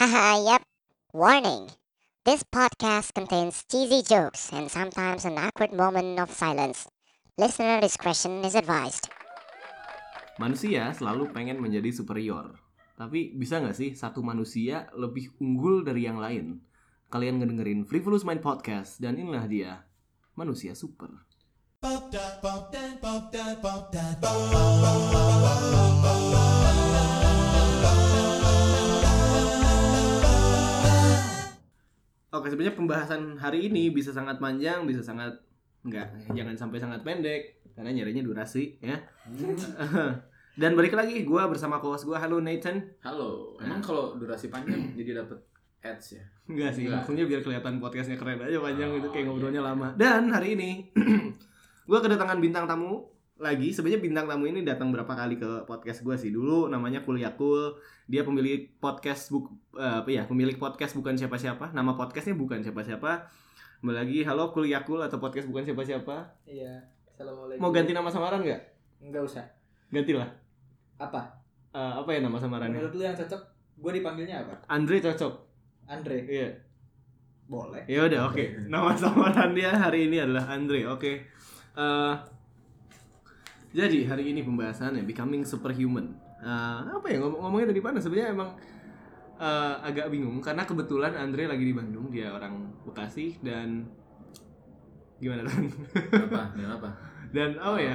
Haha, yep. Warning. This podcast contains cheesy jokes and sometimes an awkward moment of silence. Listener discretion is advised. Manusia selalu pengen menjadi superior. Tapi bisa nggak sih satu manusia lebih unggul dari yang lain? Kalian ngedengerin Frivolous Mind Podcast dan inilah dia, manusia super. Oke, sebenarnya pembahasan hari ini bisa sangat panjang, bisa sangat enggak, jangan sampai sangat pendek karena nyarinya durasi ya. Dan balik lagi gue bersama co-host gue, halo Nathan. Halo, emang kalau durasi panjang jadi dapet ads ya? Enggak sih, Enggak. maksudnya biar kelihatan podcastnya keren aja panjang Oh, gitu kayak iya. ngobrolnya lama. Dan hari ini gue kedatangan bintang tamu lagi. Sebenarnya bintang tamu ini datang berapa kali ke podcast gue sih. Dulu namanya Kuliah Kul. Dia pemilik podcast buk eh, apa ya? Pemilik podcast bukan siapa-siapa. Nama podcastnya bukan siapa-siapa. Kembali lagi, halo Kuliah Kul atau podcast bukan siapa-siapa. Iya. Assalamualaikum. Mau ganti nama samaran nggak? Enggak usah. Gantilah. Apa? Eh, apa ya nama samarannya? Menurut lu yang cocok, gue dipanggilnya apa? Andre cocok. Andre. Iya. Boleh. Ya udah oke. Nama samaran dia hari ini adalah Andre. Oke. Eh, jadi hari ini pembahasannya becoming superhuman. Eh, apa ya ngom- ngomongnya dari mana? Sebenarnya emang eh, agak bingung karena kebetulan Andre lagi di Bandung. Dia orang Bekasi dan gimana kan? Apa? Dan apa? dan oh ya,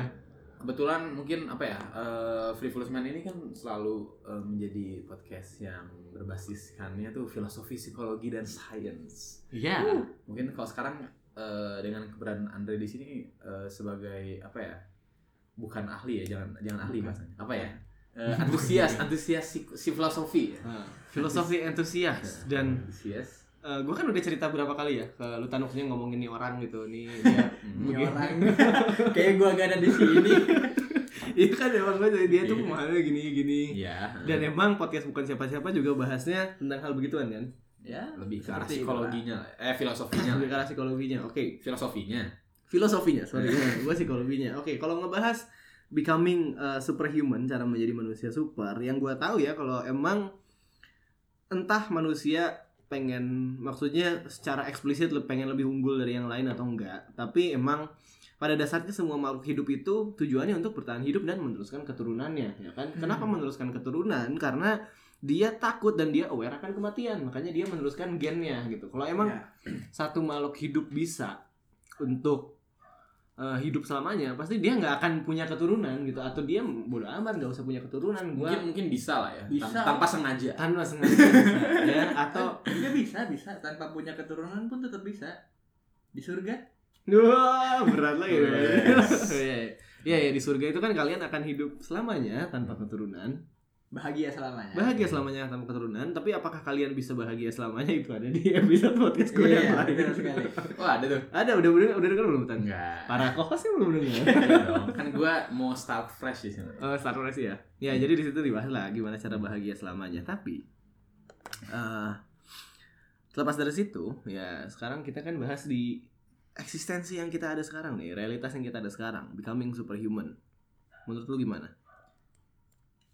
Kebetulan mungkin apa ya? eh, Frivolous Man ini kan selalu eh, menjadi podcast yang berbasiskannya tuh filosofi, psikologi dan science. iya. Mungkin kalau sekarang eh, dengan keberadaan Andre di sini eh, sebagai apa ya? Bukan ahli ya, jangan jangan ahli Bukan. bahasanya. Apa ya? Eh, antusias, antusias si, si filosofi. Nah, filosofi entusias dan antusias. gue kan udah cerita berapa kali ya ke Lutanuknya ngomongin nih orang gitu nih dia. Ini begini. orang. Kayak gue gak ada di sini. Iya kan emang gue dia tuh Iya. pemahamannya gini gini. Iya. Dan emang podcast bukan siapa-siapa juga bahasnya tentang hal begituan kan? ya. lebih ke arah itu psikologinya lah. eh filosofinya Lebih ke arah psikologinya. Oke, filosofinya filosofinya. Sorry, gue psikologinya. Oke, kalau ngebahas becoming uh, superhuman, cara menjadi manusia super, yang gue tahu ya kalau emang entah manusia pengen maksudnya secara eksplisit pengen lebih unggul dari yang lain atau enggak tapi emang pada dasarnya semua makhluk hidup itu tujuannya untuk bertahan hidup dan meneruskan keturunannya ya kan kenapa Hmm. meneruskan keturunan karena dia takut dan dia aware akan kematian makanya dia meneruskan gennya gitu kalau emang Ya. satu makhluk hidup bisa untuk uh, hidup selamanya pasti dia nggak akan punya keturunan gitu atau dia bodoh amat nggak usah punya keturunan gua mungkin mungkin bisa lah ya Bisa. Tan- tanpa sengaja tanpa sengaja bisa, ya atau Dia bisa, bisa. Tanpa punya keturunan pun tetap bisa. Di surga. Wah, berat lagi. Iya, iya, ya, di surga itu kan kalian akan hidup selamanya tanpa keturunan. Bahagia selamanya. Bahagia selamanya tanpa keturunan, tapi apakah kalian bisa bahagia selamanya itu ada di episode podcast gue Iya, yang lain. benar sekali. wah ada tuh Ada, udah udah udah denger belum Tan? enggak Para kokosnya belum denger. Iya kan gue mau start fresh di sini Oh, Star Wars ya. Ya, jadi di situ dibahas lah gimana cara bahagia selamanya. Tapi eh terlepas dari situ, ya sekarang kita kan bahas di eksistensi yang kita ada sekarang nih, realitas yang kita ada sekarang, becoming superhuman. Menurut lu gimana?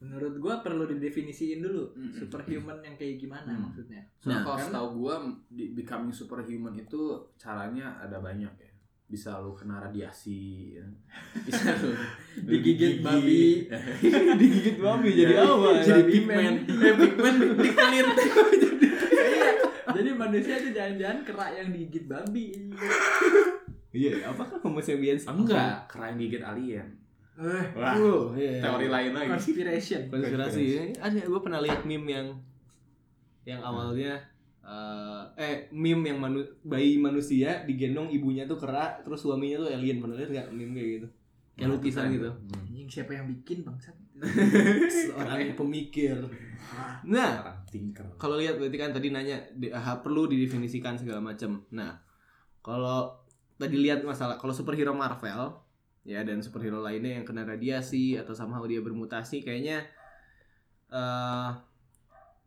Menurut gue perlu didefinisiin dulu Mm-mm. superhuman yang kayak gimana Hmm. maksudnya. Soalnya Nah, kalau setahu gue di becoming superhuman itu caranya ada banyak ya bisa lu kena radiasi ya. bisa lu Digigit babi. Digigit babi jadi Ya, apa? jadi man. eh pigman dikelir Iya. Jadi manusia itu jangan-jangan kerak yang digigit babi. Iya, apakah homo sapiens? enggak kera yang gigit alien Eh, wah Oh, iya. teori lain lagi. Conspiration. konspirasi. Ada gue pernah lihat meme yang yang awalnya eh, eh meme yang manu, bayi manusia digendong ibunya tuh kera terus suaminya tuh alien. Pernah lihat nggak meme kayak gitu? Kayak lukisan gitu. Hmm. Siapa yang bikin bangsat? seorang pemikir. Nah Orang kalau lihat berarti kan tadi nanya di- ah, perlu didefinisikan segala macam nah kalau tadi lihat masalah kalau superhero Marvel ya dan superhero lainnya yang kena radiasi atau somehow dia bermutasi kayaknya eh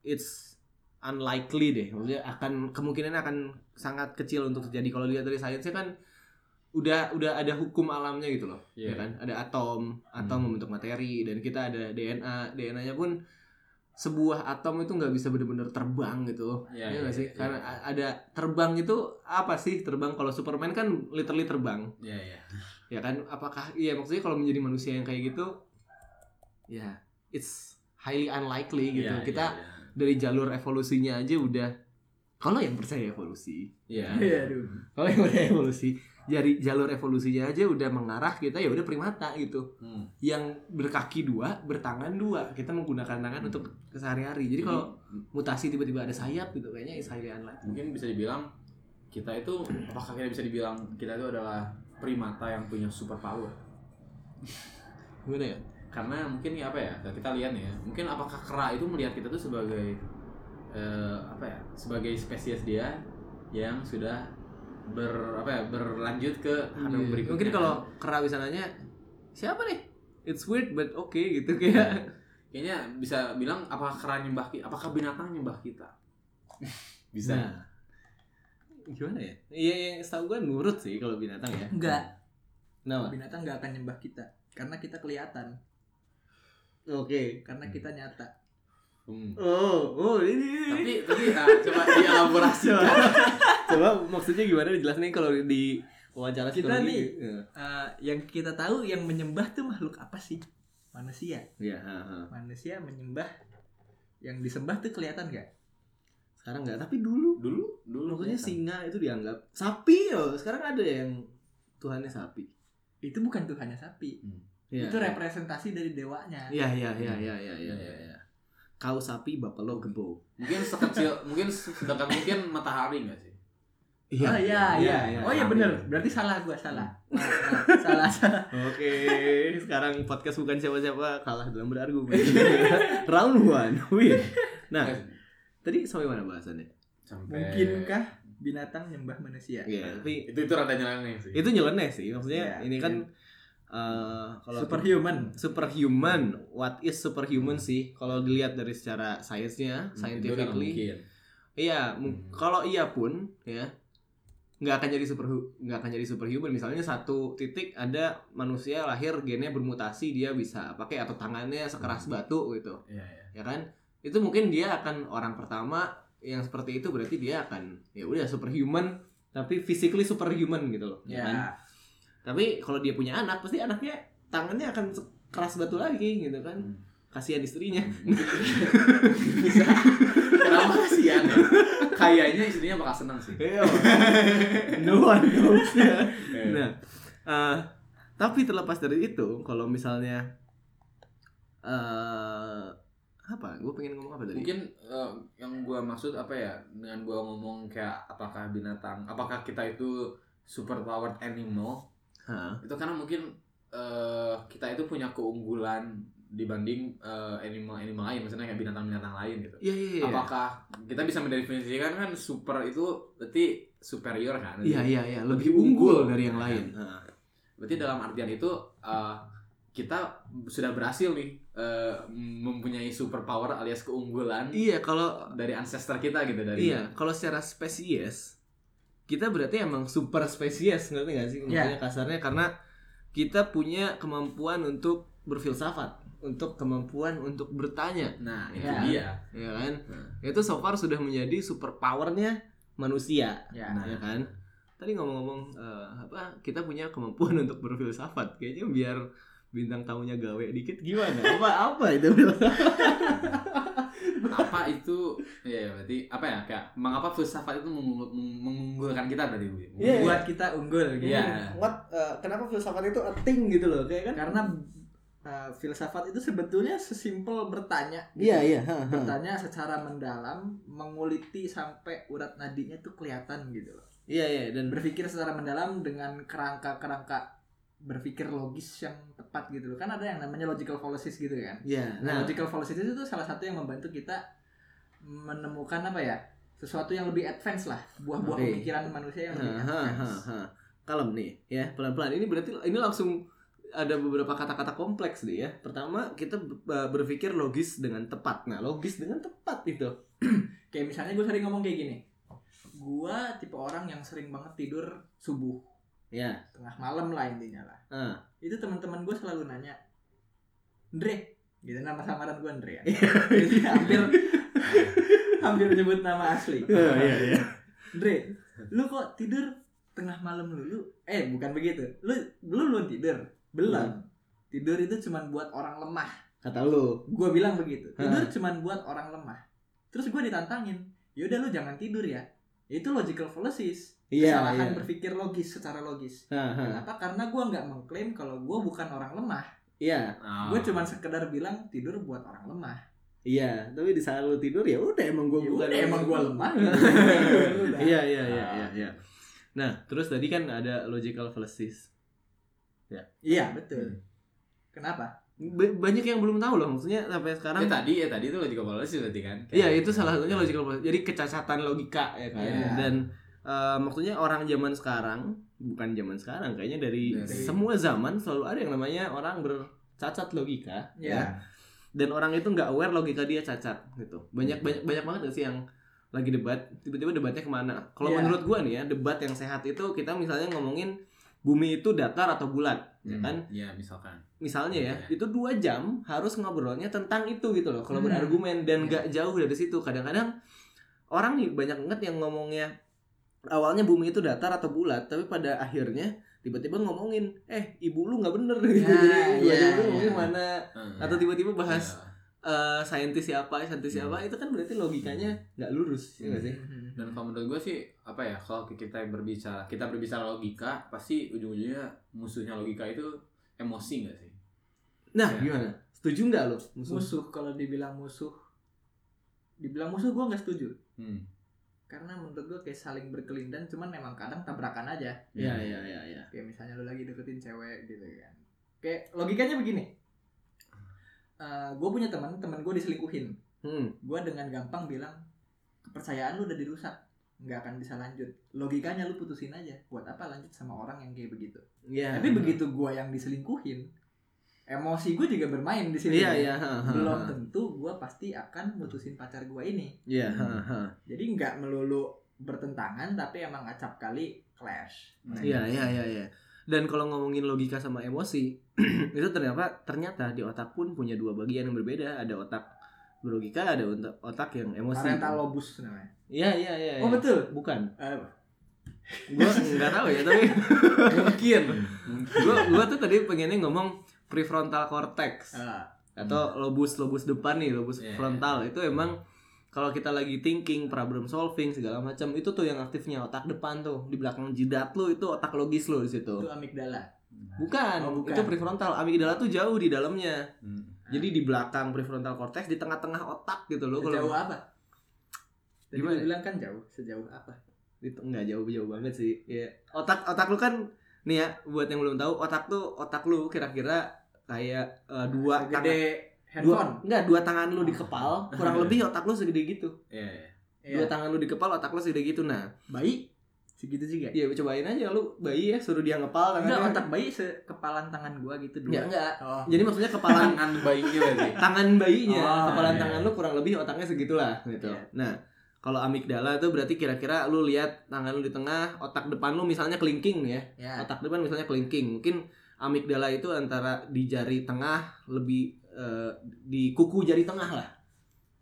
it's unlikely deh maksudnya akan kemungkinan akan sangat kecil untuk terjadi kalau lihat dari sainsnya kan udah udah ada hukum alamnya gitu loh Iya. ya kan ada atom atom Hmm. membentuk materi dan kita ada DNA DNA-nya pun sebuah atom itu nggak bisa benar-benar terbang gitu. Iya, Iya iya, nggak sih? iya. Karena ada terbang itu apa sih terbang? Kalau Superman kan literally terbang, Iya, iya. Ya kan? Apakah iya maksudnya kalau menjadi manusia yang kayak gitu, ya it's highly unlikely gitu. Iya, Kita iya, dari jalur evolusinya aja udah kalau yang percaya evolusi, Iya. Iya, aduh. kalau yang percaya evolusi, dari jalur evolusinya aja udah mengarah kita ya udah primata gitu. Hmm. Yang berkaki dua, bertangan dua, kita menggunakan tangan untuk kesehari-hari. Jadi kalau mutasi tiba-tiba ada sayap gitu kayaknya is highly unlikely. mungkin bisa dibilang kita itu apakah kita bisa dibilang kita itu adalah primata yang punya super power Gimana ya? karena mungkin ya apa ya kita lihat nih ya mungkin apakah kera itu melihat kita tuh sebagai eh, apa ya sebagai spesies dia yang sudah ber apa ya berlanjut ke hadap Iya. berikutnya Mungkin kalau kera bisa nanya siapa nih? It's weird but okay gitu kayak. kayaknya bisa bilang apakah kera nyembah kita apakah binatang nyembah kita bisa Nah, gimana ya? Iya yang setahu gue nurut sih kalau binatang ya. Enggak, Kenapa? binatang nggak akan nyembah kita karena kita kelihatan, Oke. karena kita nyata. Hmm. Oh, oh ini. ini. tapi tapi ah, coba dielaborasikan Coba maksudnya gimana dijelasin nih kalau di wawancara Kita nih. Iya. Eh, yang kita tahu yang menyembah tuh makhluk apa sih? Manusia. Iya, ha, ha. Manusia menyembah yang disembah tuh kelihatan gak? Sekarang enggak, tapi dulu dulu dulu maksudnya kelihatan. singa itu dianggap sapi yo. Sekarang ada yang Tuhannya sapi. Itu bukan Tuhannya sapi. Iya. Itu representasi dari dewanya. Iya, iya, iya, iya, iya, iya, iya. iya. Kau sapi, bapak lo gebo. mungkin sekecil mungkin sedekat mungkin matahari nggak sih oh iya, iya. Oh iya bener. Berarti salah gua salah. Maaf. salah salah. Oke, sekarang podcast bukan siapa-siapa kalah dalam berargumen. Round one, win. Nah, tadi sampai mana bahasannya? sampai Mungkinkah binatang nyembah manusia? Iya, tapi itu itu rada nyeleneh sih itu nyeleneh sih. Maksudnya Iya, ini kan eh kalau Superhuman. superhuman, what is superhuman sih? Kalau dilihat dari secara sainsnya, nggak scientifically, mungkin. iya. Hmm. Kalau iya pun, ya nggak akan jadi super nggak akan jadi superhuman. Misalnya satu titik ada manusia lahir gennya bermutasi dia bisa pakai atau tangannya sekeras batu gitu, Iya, iya. ya kan? Itu mungkin dia akan orang pertama yang seperti itu berarti dia akan ya udah superhuman tapi physically superhuman gitu loh, ya kan? Ya. Tapi kalau dia punya anak, pasti anaknya tangannya akan keras batu lagi gitu kan. Hmm. Kasihan istrinya. bisa kenapa kasihan ya kayaknya istrinya bakal senang sih Iya. no one knows. nah, eh, tapi terlepas dari itu, kalau misalnya eh apa? Gue pengen ngomong apa tadi? mungkin eh, yang gua maksud apa ya dengan gua ngomong kayak apakah binatang apakah kita itu super powered animal Hah? itu karena mungkin eh, kita itu punya keunggulan dibanding eh, animal-animal lain misalnya kayak binatang-binatang lain gitu Iya iya iya. apakah kita bisa mendefinisikan kan super itu berarti superior kan Iya iya iya, lebih unggul dari yang lain. Hah. berarti dalam artian itu eh, kita sudah berhasil nih eh, mempunyai super power alias keunggulan Iya, kalau dari ancestor kita gitu dari Iya, kalau secara spesies kita berarti emang super spesies ngerti gak sih? Maksudnya kasarnya karena kita punya kemampuan untuk berfilsafat, untuk kemampuan untuk bertanya, nah itu Ya. dia ya kan? Nah. Itu so far sudah menjadi super powernya manusia, Ya. Nah. ya kan? Tadi ngomong-ngomong eh, apa? Kita punya kemampuan untuk berfilsafat. Kayaknya biar bintang tamunya gawe dikit gimana? Apa apa itu? apa itu ya ya, berarti apa ya kayak mengapa filsafat itu mengunggul- meng- mengunggulkan kita berarti Bu? Iya, Buat kita unggul gitu. Iya. What? eh, kenapa filsafat itu a thing gitu loh? Kayak kan? Karena uh, filsafat itu sebetulnya sesimpel bertanya. Iya iya. Bertanya secara mendalam, menguliti sampai urat nadinya tuh kelihatan gitu loh. Iya iya dan Berpikir secara mendalam dengan kerangka-kerangka berpikir logis yang tepat gitu loh. Kan ada yang namanya logical fallacies gitu kan. Iya. Nah, Nah, logical fallacies itu tuh salah satu yang membantu kita menemukan apa ya? Sesuatu yang lebih advance lah, buah-buah Oke. pemikiran manusia yang lebih ha, advance. ha. kalem nih ya pelan-pelan. Ini berarti ini langsung ada beberapa kata-kata kompleks nih ya. Pertama kita ber- berpikir logis dengan tepat. Nah logis dengan tepat itu. Kayak misalnya gue sering ngomong kayak gini. Gua tipe orang yang sering banget tidur subuh, Ya. tengah malam lah intinya lah. Ah. Itu teman-teman gue selalu nanya, Andre, Gitu nama samaran gue Andre ya. Iya. Hampir hampir nyebut nama asli. iya iya iya Andre, lu kok tidur tengah malam lu? lu eh bukan begitu. Lu lu belum tidur. Belum. Hmm. Tidur itu cuma buat orang lemah. kata lu Gue bilang begitu. Tidur cuma buat orang lemah. Terus gue ditantangin. Yaudah lu jangan tidur ya. Itu logical fallacies. Iya Kesalahan iya berpikir logis secara logis. Hah, hah. Kenapa? Karena gue nggak mengklaim kalau gue bukan orang lemah. iya Ah. Gue cuma sekedar bilang tidur buat orang lemah. iya tapi di saat lu tidur ya udah emang gua Ya bukan udah, emang gue lemah. Udah. iya iya iya iya iya nah terus tadi kan ada logical fallacies Iya betul. Kenapa? Ba- banyak yang belum tahu loh maksudnya sampai sekarang Ya tadi ya tadi itu logical fallacy berarti kan. Iya itu salah satunya logical fallacy. Jadi kecacatan logika ya kan. Iya. Dan eh, maksudnya orang zaman sekarang bukan zaman sekarang kayaknya dari, Dari- semua zaman selalu ada yang namanya orang bercacat logika. Ya. Dan orang itu nggak aware logika dia cacat gitu. Banyak banyak banyak banget gak sih yang lagi debat tiba-tiba debatnya ke mana? Kalau Iya. menurut gua nih ya debat yang sehat itu kita misalnya ngomongin bumi itu datar atau bulat, ya Hmm, kan? Iya, misalkan. misalnya ya Iya. itu dua jam harus ngobrolnya tentang itu gitu loh kalau Hmm. berargumen dan Iya. nggak jauh dari situ kadang-kadang orang nih banyak banget yang ngomongnya awalnya bumi itu datar atau bulat tapi pada akhirnya tiba-tiba ngomongin eh ibu lu nggak bener gitu Nah, jadi iya, jam lu iya. ngomongin mana Hmm. atau tiba-tiba bahas Iya. eh, saintis siapa saintis Hmm. siapa itu kan berarti logikanya nggak lurus ya nggak sih dan kalau menurut gue sih apa ya kalau kita berbicara kita berbicara logika pasti ujung-ujungnya musuhnya logika itu emosi gak sih nah Iya. gimana setuju nggak lo musuh Musuh kalau dibilang musuh, dibilang musuh gue nggak setuju. hmm. Karena menurut gue kayak saling berkelindan, cuman memang kadang tabrakan aja. Iya iya iya iya Kayak misalnya lu lagi deketin cewek gitu kan. Kayak logikanya begini. gue punya teman, teman gue diselingkuhin. hmm. Gue dengan gampang bilang kepercayaan lu udah dirusak, nggak akan bisa lanjut. Logikanya lu putusin aja. Buat apa lanjut sama orang yang kayak begitu? Iya. Tapi begitu gue yang diselingkuhin, emosi gue juga bermain di sini. iya iya Belum tentu gue pasti akan mutusin pacar gue ini. iya ha. Jadi nggak melulu bertentangan, tapi emang acap kali clash. Iya iya iya iya. Dan kalau ngomongin logika sama emosi, itu ternyata ternyata di otak pun punya dua bagian yang berbeda. Ada otak berlogika, ada otak, otak yang emosi. Parental lobus namanya. Iya iya iya. Oh iya. betul. Bukan. Eh, Gua nggak tahu ya, tapi mungkin gua gua tuh tadi pengennya ngomong prefrontal cortex ah, atau lobus lobus depan nih, lobus Iya. frontal. Itu emang kalau kita lagi thinking, problem solving segala macam itu tuh yang aktifnya otak depan tuh di belakang jidat lu itu otak logis lu di situ. itu amigdala. Bukan, Oh, bukan. itu prefrontal. Amigdala tuh jauh di dalamnya. Hmm. Jadi di belakang prefrontal cortex di tengah-tengah otak gitu loh Sejauh kalau apa? Tadi Gimana? bilang kan jauh. Sejauh apa? itu enggak jauh-jauh banget sih. Ya, otak otak lu kan nih ya buat yang belum tahu otak tuh otak lu kira-kira kayak eh, dua tangan Segede dua handphone. enggak dua tangan lu di kepal kurang lebih otak lu segede gitu. Iya, iya. Iya. Dua tangan lu di kepal otak lu segede gitu. Nah, Bayi segitu juga. ya cobain aja lu bayi ya suruh dia ngepal Enggak, tangannya. otak bayi sekepalan tangan gua gitu dua. Enggak, enggak. Oh. Jadi maksudnya kepalan tangan bayinya berarti tangan bayinya, Oh, kepalan iya. tangan lu kurang lebih otaknya segitulah gitu. Iya. Nah, kalau amigdala itu berarti kira-kira lu lihat tangan lu di tengah, otak depan lu misalnya kelingking ya. Ya. Otak depan misalnya kelingking. Mungkin amigdala itu antara di jari tengah lebih eh, di kuku jari tengah lah.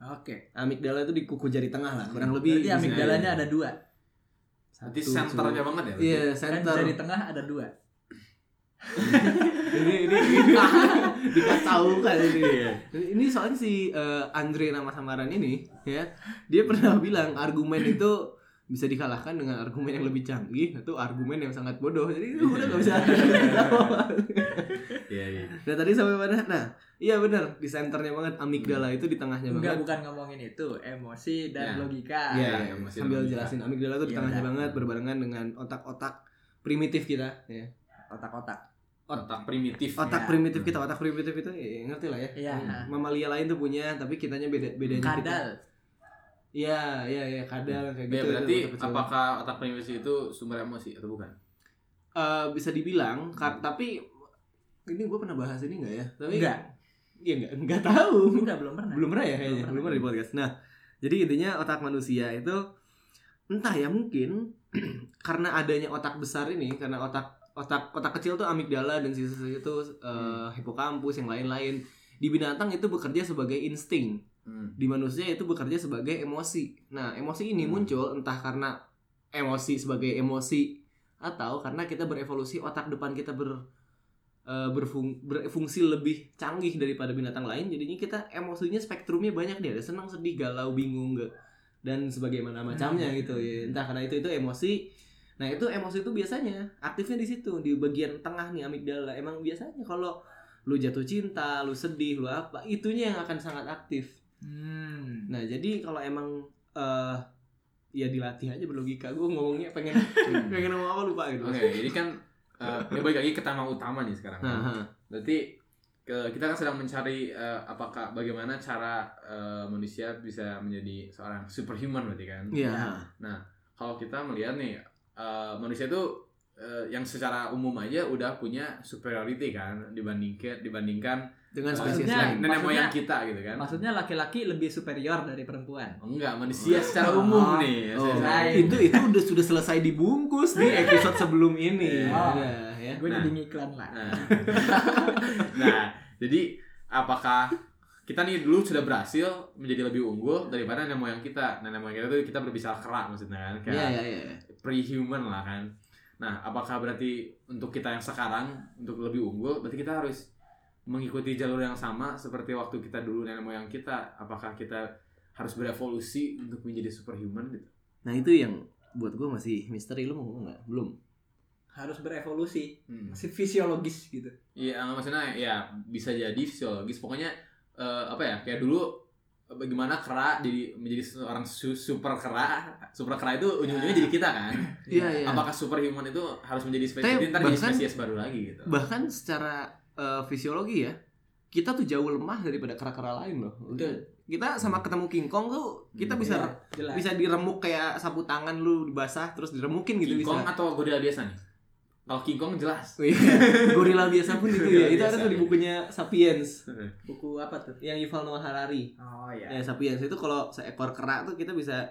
Oke. Amigdala itu di kuku jari tengah lah, kurang lebih. Berarti amigdalanya ada dua. berarti Satu, senternya dua. banget ya Iya, Kan center. jari tengah ada dua. ini ini, ini dikacaukan ini. Ini soalnya si eh, Andre nama samaran ini ya, dia pernah bilang argumen itu bisa dikalahkan dengan argumen yang lebih canggih atau argumen yang sangat bodoh. Jadi itu udah gak bisa. iya iya nah tadi sampai mana? Nah, iya benar di senternya banget amigdala itu di tengahnya Enggak, banget. bukan ngomongin itu, emosi dan Ya. logika. Iya, Ah, iya. masih sambil logika. jelasin amigdala itu di Iya, tengahnya banget berbarengan dengan otak-otak primitif kita ya. Otak-otak. otak primitif Otak Iya. primitif kita, otak primitif itu ya, ngerti lah ya. Iya. Mamalia lain tuh punya, tapi kitanya beda bedanya kita. Iya, iya, iya, kadal kayak gitu. ya itu berarti kecil. apakah otak primitif itu sumber emosi atau bukan Eh, bisa dibilang, kar- tapi ini gue pernah bahas ini nggak ya? Tapi Enggak. Iya nggak, nggak tahu. Enggak, belum pernah. Belum pernah ya kayaknya, Belum pernah. belum pernah di podcast. Nah, jadi intinya otak manusia itu entah ya mungkin karena adanya otak besar ini, karena otak otak otak kecil tuh amigdala dan sisa-sisa itu eh, hipokampus yang lain-lain di binatang itu bekerja sebagai insting Hmm. di manusia itu bekerja sebagai emosi. Nah, emosi ini Hmm. muncul entah karena emosi sebagai emosi atau karena kita berevolusi otak depan kita ber eh, berfung- berfungsi lebih canggih daripada binatang lain. Jadinya kita emosinya spektrumnya banyak nih, ada senang, sedih, galau, bingung, nggak dan sebagaimana macamnya gitu ya. Entah karena itu itu emosi. Nah, itu emosi itu biasanya aktifnya di situ di bagian tengah nih amigdala. Emang biasanya kalau lu jatuh cinta, lu sedih, lu apa, itunya yang akan sangat aktif. Hmm. Nah jadi kalau emang eh ya dilatih aja berlogika. Gue ngomongnya pengen pengen ngomong apa lupa gitu. Oke, jadi kan eh, ini balik lagi ke tema utama nih sekarang. Nah, ha. Berarti ke, kita kan sedang mencari eh, apakah bagaimana cara eh, manusia bisa menjadi seorang superhuman berarti kan. Iya. Kalau kita melihat nih eh, manusia itu eh, yang secara umum aja udah punya superiority kan dibandingkan dibandingkan Dengan spesies Maksudnya- lain. nenek moyang kita gitu kan. Maksudnya laki-laki lebih superior dari perempuan. Enggak, manusia secara Oh. umum nih. Oh, Lain. itu itu udah sudah selesai dibungkus di episode sebelum ini. Oh. Ya. Gue Nah. jadi ngiklan lah. Nah, nah, jadi apakah kita nih dulu sudah berhasil menjadi lebih unggul daripada nenek moyang kita? Nenek moyang kita tuh kita berbicara kerak maksudnya kan, Iya, kayak iya, iya. pre-human lah kan. Nah, apakah berarti untuk kita yang sekarang untuk lebih unggul, berarti kita harus mengikuti jalur yang sama seperti waktu kita dulu nenek moyang kita? Apakah kita harus berevolusi untuk menjadi superhuman gitu? Nah, itu yang buat gue masih misteri lu mau ngomong nggak? Belum. Harus berevolusi. Hmm. Masih fisiologis gitu. Iya, maksudnya ya bisa jadi fisiologis. Pokoknya eh, apa ya? Kayak dulu eh, bagaimana kera jadi menjadi seorang su- super kera. Super kera itu ujung-ujungnya jadi kita kan. Iya, iya. Apakah superhuman itu harus menjadi spesies Tapi ntar jadi spesies baru lagi gitu. Bahkan secara eh, fisiologi ya, kita tuh jauh lemah daripada kera-kera lain loh. Betul. Kita sama ketemu King Kong tuh kita bisa Iya, jelas. bisa diremuk kayak sapu tangan lu basah terus diremukin gitu King Kong bisa. atau gorila biasa nih? Kalau King Kong jelas. Oh iya. Gorila biasa pun itu ya. Itu ada tuh di bukunya Sapiens Buku apa tuh? yang Yuval Noah Harari. Oh iya. Ya Sapiens itu kalau seekor kera tuh kita bisa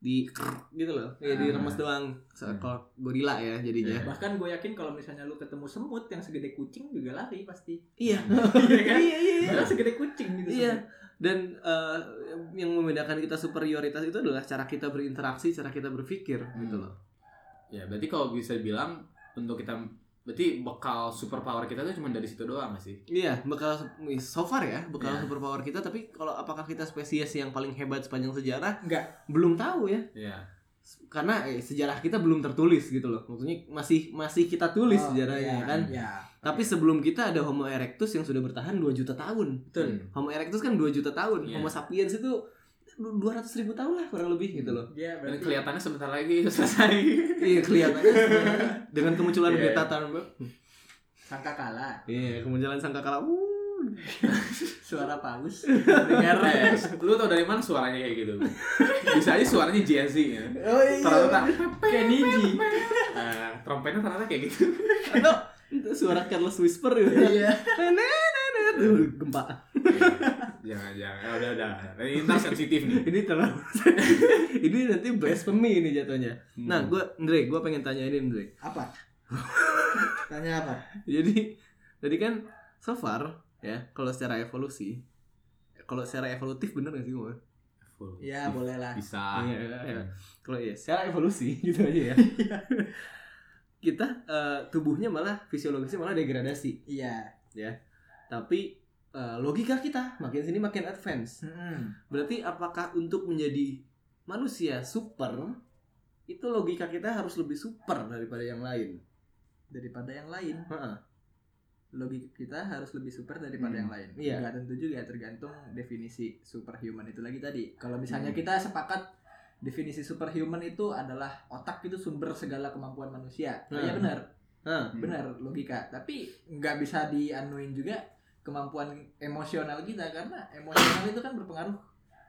di gitu loh. Ya Ah. diremes doang seekor gorila ya jadinya. Bahkan gue yakin kalau misalnya lu ketemu semut yang segede kucing juga lari pasti. Iya. Iya kan? Iya iya iya. Segede kucing gitu. Iya. semut. Dan eh, yang membedakan kita superioritas itu adalah cara kita berinteraksi, cara kita berpikir gitu loh. Ya, berarti kalau bisa bilang untuk kita berarti bekal superpower kita tuh cuma dari situ doang gak sih? Iya, bakal so far ya, bakal Iya. superpower kita tapi kalau apakah kita spesies yang paling hebat sepanjang sejarah? Enggak. Belum tahu ya. Iya. Karena eh, sejarah kita belum tertulis gitu loh. Maksudnya masih masih kita tulis Oh, sejarahnya iya, kan. Iya. Tapi sebelum kita ada Homo erectus yang sudah bertahan 2 juta tahun. Betul. Hmm. Homo erectus kan 2 juta tahun. Iya. Homo sapiens itu 200 ribu tahun lah kurang lebih gitu loh. Dan berarti kelihatannya sebentar lagi selesai. Iya kelihatannya dengan kemunculan Iya. beta Thunberg. sangka kalah. Iya, kemunculan sangkakala. Uh. Suara paus. Dengar. Eh, lu tau dari mana suaranya kayak gitu? Bisa aja suaranya jazzy ya. Oh iya. Ternyata Kayak Niji. nah, trompetnya ternyata kayak gitu. Atau itu suara careless whisper gitu. Iya. Uh, Gempa. Jangan jangan. Ya, udah udah. Ini ntar sensitif nih. Ini terlalu Ini nanti blasphemy ini jatuhnya. Hmm. Nah, gua Andre, gua pengen tanya ini Andre. Apa? Tanya apa? Jadi tadi kan so far ya, kalau secara evolusi kalau secara evolutif bener gak sih gua? Full. Ya boleh lah. Bisa. Iya, iya, iya. Kalau ya secara evolusi gitu aja ya. Kita eh, tubuhnya malah fisiologisnya malah degradasi Iya. ya. Tapi eh, logika kita makin sini makin advance. Hmm. Berarti apakah untuk menjadi manusia super itu logika kita harus lebih super daripada yang lain? Daripada yang lain. Heeh. Logika kita harus lebih super daripada Hmm. yang lain. Iya. Nggak tentu juga tergantung definisi superhuman itu lagi tadi. Kalau misalnya Hmm. kita sepakat definisi superhuman itu adalah otak itu sumber segala kemampuan manusia. Hmm. Iya benar. Hmm. benar logika tapi nggak bisa dianuin juga kemampuan emosional kita karena emosional itu kan berpengaruh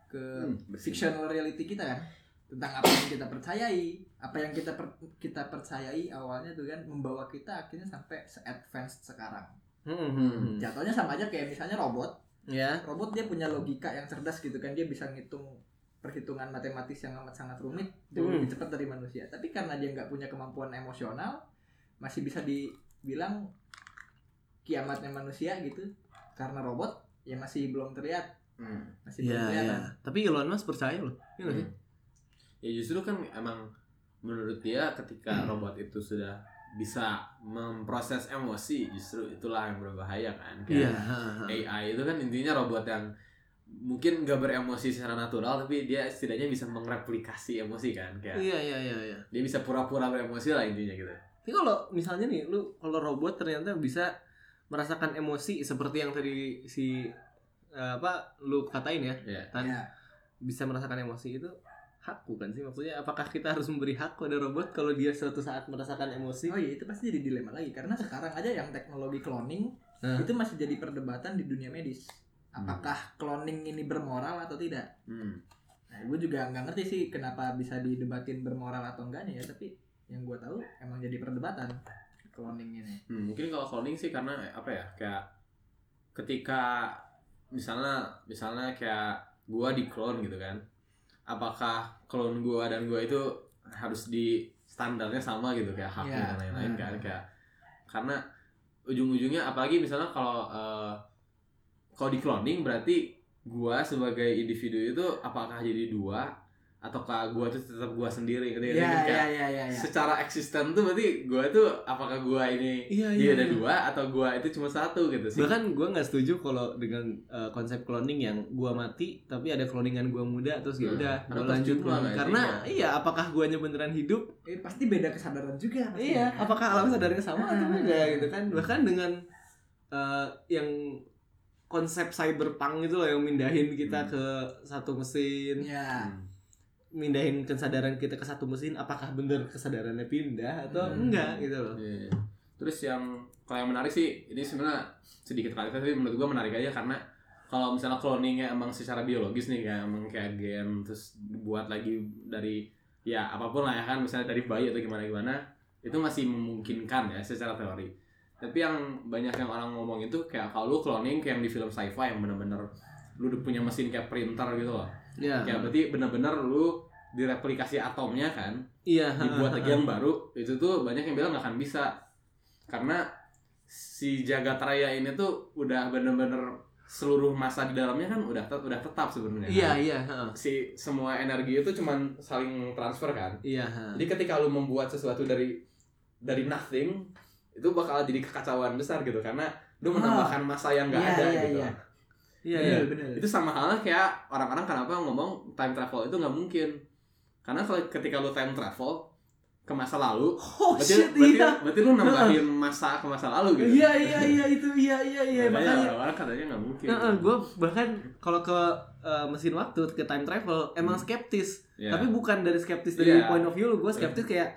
ke Hmm, fictional reality kita kan tentang apa yang kita percayai apa yang kita per- kita percayai awalnya tuh kan membawa kita akhirnya sampai se-advanced sekarang Hmm, hmm, hmm. jatuhnya sama aja kayak misalnya robot Ya. robot dia punya logika yang cerdas gitu kan dia bisa ngitung perhitungan matematis yang amat sangat rumit jauh Hmm. lebih cepat dari manusia tapi karena dia nggak punya kemampuan emosional masih bisa dibilang kiamatnya manusia gitu karena robot ya masih belum terlihat Hmm. masih belum Iya, kelihatan iya. Tapi Elon Musk percaya loh. Iya sih? Hmm. Ya justru kan emang menurut dia ketika robot itu sudah bisa memproses emosi justru itulah yang berbahaya kan. Iya. Kayak AI itu kan intinya robot yang mungkin gak beremosi secara natural tapi dia setidaknya bisa mereplikasi emosi kan kayak Iya, iya, iya, iya. dia bisa pura-pura beremosi lah intinya gitu. Tapi kalau misalnya nih, lu kalau robot ternyata bisa merasakan emosi seperti yang tadi si eh, apa lu katain ya, Ya. kan Ya. bisa merasakan emosi itu hak bukan sih maksudnya apakah kita harus memberi hak pada robot kalau dia suatu saat merasakan emosi Oh iya itu pasti jadi dilema lagi karena sekarang aja yang teknologi cloning Hah? itu masih jadi perdebatan di dunia medis. Apakah cloning ini bermoral atau tidak? Hmm. Nah, gue juga nggak ngerti sih kenapa bisa didebatin bermoral atau enggaknya ya, tapi yang gue tahu emang jadi perdebatan cloning ini. Hmm, mungkin kalau cloning sih karena apa ya kayak ketika misalnya misalnya kayak gua di clone gitu kan apakah clone gua dan gua itu harus di standarnya sama gitu kayak haknya Iya. dan lain-lain kan kayak karena ujung-ujungnya apalagi misalnya kalau eh, kalau di cloning berarti gua sebagai individu itu apakah jadi dua ataukah gua itu tetap gua sendiri gitu Iya Kayak iya iya iya. secara eksisten tuh berarti gua tuh apakah gua ini Iya, dia iya, ada iya. dua atau gua itu cuma satu gitu sih bahkan gue nggak setuju kalau dengan eh, konsep cloning yang gua mati tapi ada cloningan gua muda terus ya Hmm. udah pas lanjut karena iya apakah guanya beneran hidup Eh, pasti beda kesadaran juga. pasti. Iya, apakah alam sadarnya sama atau Ah. beda gitu kan? Bahkan dengan eh, yang konsep cyberpunk itu loh yang mindahin kita Hmm. ke satu mesin, Iya. Hmm. Mindahin kesadaran kita ke satu mesin, apakah bener kesadarannya pindah atau Hmm. enggak gitu loh? Iya. terus yang kalau yang menarik sih ini sebenarnya sedikit kali tapi menurut gua menarik aja karena kalau misalnya cloningnya emang secara biologis nih kayak emang kayak gen terus dibuat lagi dari ya apa pun lah ya kan misalnya dari bayi atau gimana gimana itu masih memungkinkan ya secara teori tapi yang banyak yang orang ngomong itu kayak kalau lu cloning kayak yang di film sci-fi yang bener-bener lu udah punya mesin kayak printer gitu loh Iya. kayak berarti bener-bener lu direplikasi atomnya kan Iya. dibuat lagi yang baru itu tuh banyak yang bilang nggak akan bisa karena si jagat raya ini tuh udah bener-bener seluruh masa di dalamnya kan udah tet- udah tetap sebenarnya Iya, kan. iya, si semua energi itu cuman saling transfer kan Iya, jadi ketika lu membuat sesuatu dari dari nothing itu bakal jadi kekacauan besar gitu karena lu menambahkan masa yang nggak Iya, ada iya, gitu iya. Iya, Bener, iya. bener. itu sama halnya kayak orang-orang kenapa ngomong time travel itu nggak mungkin karena kalau ketika lu time travel ke masa lalu Oh berarti, shit, berarti, iya. berarti lu nambahin masa ke masa lalu gitu Iya, iya, iya itu iya, iya, iya. Makanya Makanya orang-orang katanya nggak mungkin gue bahkan kalau ke eh, mesin waktu ke time travel emang skeptis Ya. tapi bukan dari skeptis dari Iya. point of view lu gue skeptis kayak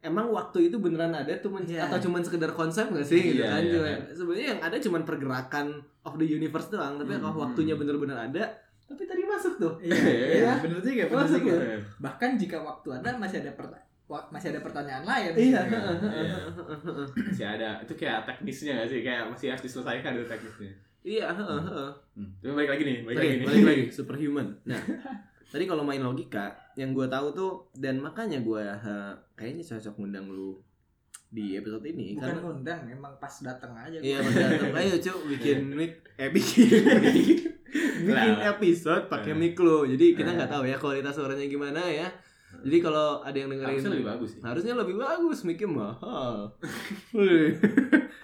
emang waktu itu beneran ada tuh men- Iya. atau cuman sekedar konsep gak sih gitu Iya, kan iya, Cuma- iya. sebenarnya yang ada cuman pergerakan of the universe doang tapi Hmm, kalau hmm. waktunya bener-bener ada tapi tadi masuk tuh Iya, Iya. iya, bener juga, bener Masuk juga. ya? Bahkan jika waktu ada masih ada perta- wa- masih ada pertanyaan lain. iya Iya. masih ada itu kayak teknisnya nggak sih kayak masih harus diselesaikan dari teknisnya iya heeh, heeh. hmm. tapi balik lagi nih balik Tadi, lagi nih balik lagi superhuman. Nah, tadi kalau main logika, yang gue tahu tuh dan makanya gue kayaknya cocok ngundang lu di episode ini Bukan karena undang, emang pas datang aja. iya pas datang ayo cuk bikin mic eh bikin bikin episode pakai mic lu. Jadi kita nggak tahu ya kualitas suaranya gimana ya. Jadi kalau ada yang dengerin harusnya lebih bagus sih. harusnya lebih bagus mic-nya mahal.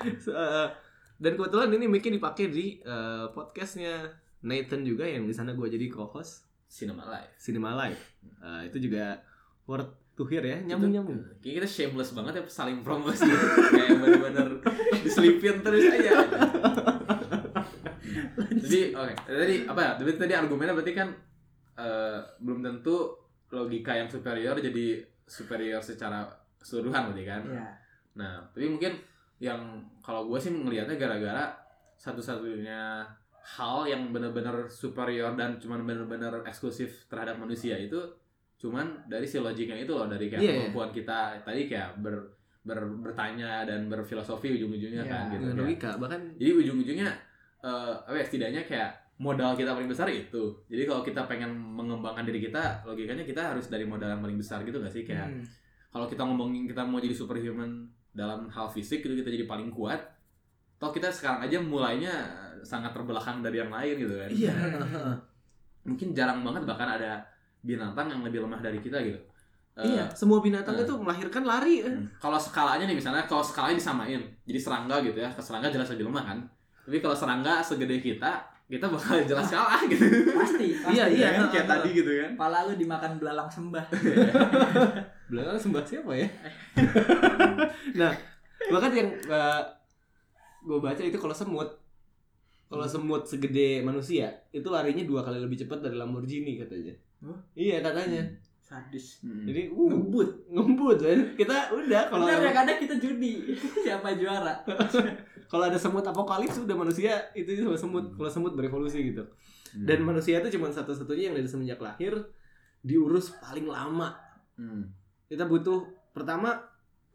Eh, dan kebetulan ini mic-nya dipakai di eh, podcastnya Nathan juga yang di sana gue jadi co-host cinema live Cinema Live. Eh, itu juga worth to hear ya, nyambung nyambung. Kayak kita shameless banget ya saling promosi Kayak bener-bener diselipin terus aja Jadi oke Tadi apa ya Tadi, tadi argumennya berarti kan eh, Belum tentu logika yang superior jadi superior secara keseluruhan berarti kan Iya. Nah tapi mungkin yang kalau gue sih ngelihatnya gara-gara satu-satunya hal yang benar-benar superior dan cuman benar-benar eksklusif terhadap manusia itu cuman dari si logiknya itu loh dari kayak Iya, iya. kemampuan kita tadi kayak ber, ber- bertanya dan berfilosofi ujung-ujungnya Iya, kan gitu Dengan Kayak- logika bahkan jadi ujung-ujungnya eh apa ya setidaknya kayak modal kita paling besar itu jadi kalau kita pengen mengembangkan diri kita logikanya kita harus dari modal yang paling besar gitu gak sih kayak Hmm. kalau kita ngomongin kita mau jadi superhuman dalam hal fisik gitu kita jadi paling kuat toh kita sekarang aja mulainya sangat terbelakang dari yang lain gitu kan Iya. mungkin jarang banget bahkan ada binatang yang lebih lemah dari kita gitu Eh, Iya, semua binatang eh. itu melahirkan lari. Hmm. Kalau skalanya nih misalnya kalau skalanya disamain, jadi serangga gitu ya, ke serangga jelas lebih lemah kan. Tapi kalau serangga segede kita, kita bakal jelas kalah gitu. pasti, pasti Iya, iya. kan? kayak tadi gitu kan. Pala lu dimakan belalang sembah. Belakang sembah siapa ya? nah, bahkan yang gue baca itu kalau semut, kalau semut segede manusia itu larinya dua kali lebih cepat dari Lamborghini katanya. Huh? Iya katanya. Sadis. Hmm. Jadi uh, Ngebut. ngebut kan. Kita udah kalau Benar ya kadang kita judi. Siapa juara? kalau ada semut apokalips udah manusia itu sama semut. Kalau semut berevolusi gitu. Dan manusia itu cuma satu-satunya yang dari semenjak lahir diurus paling lama. Hmm. Kita butuh pertama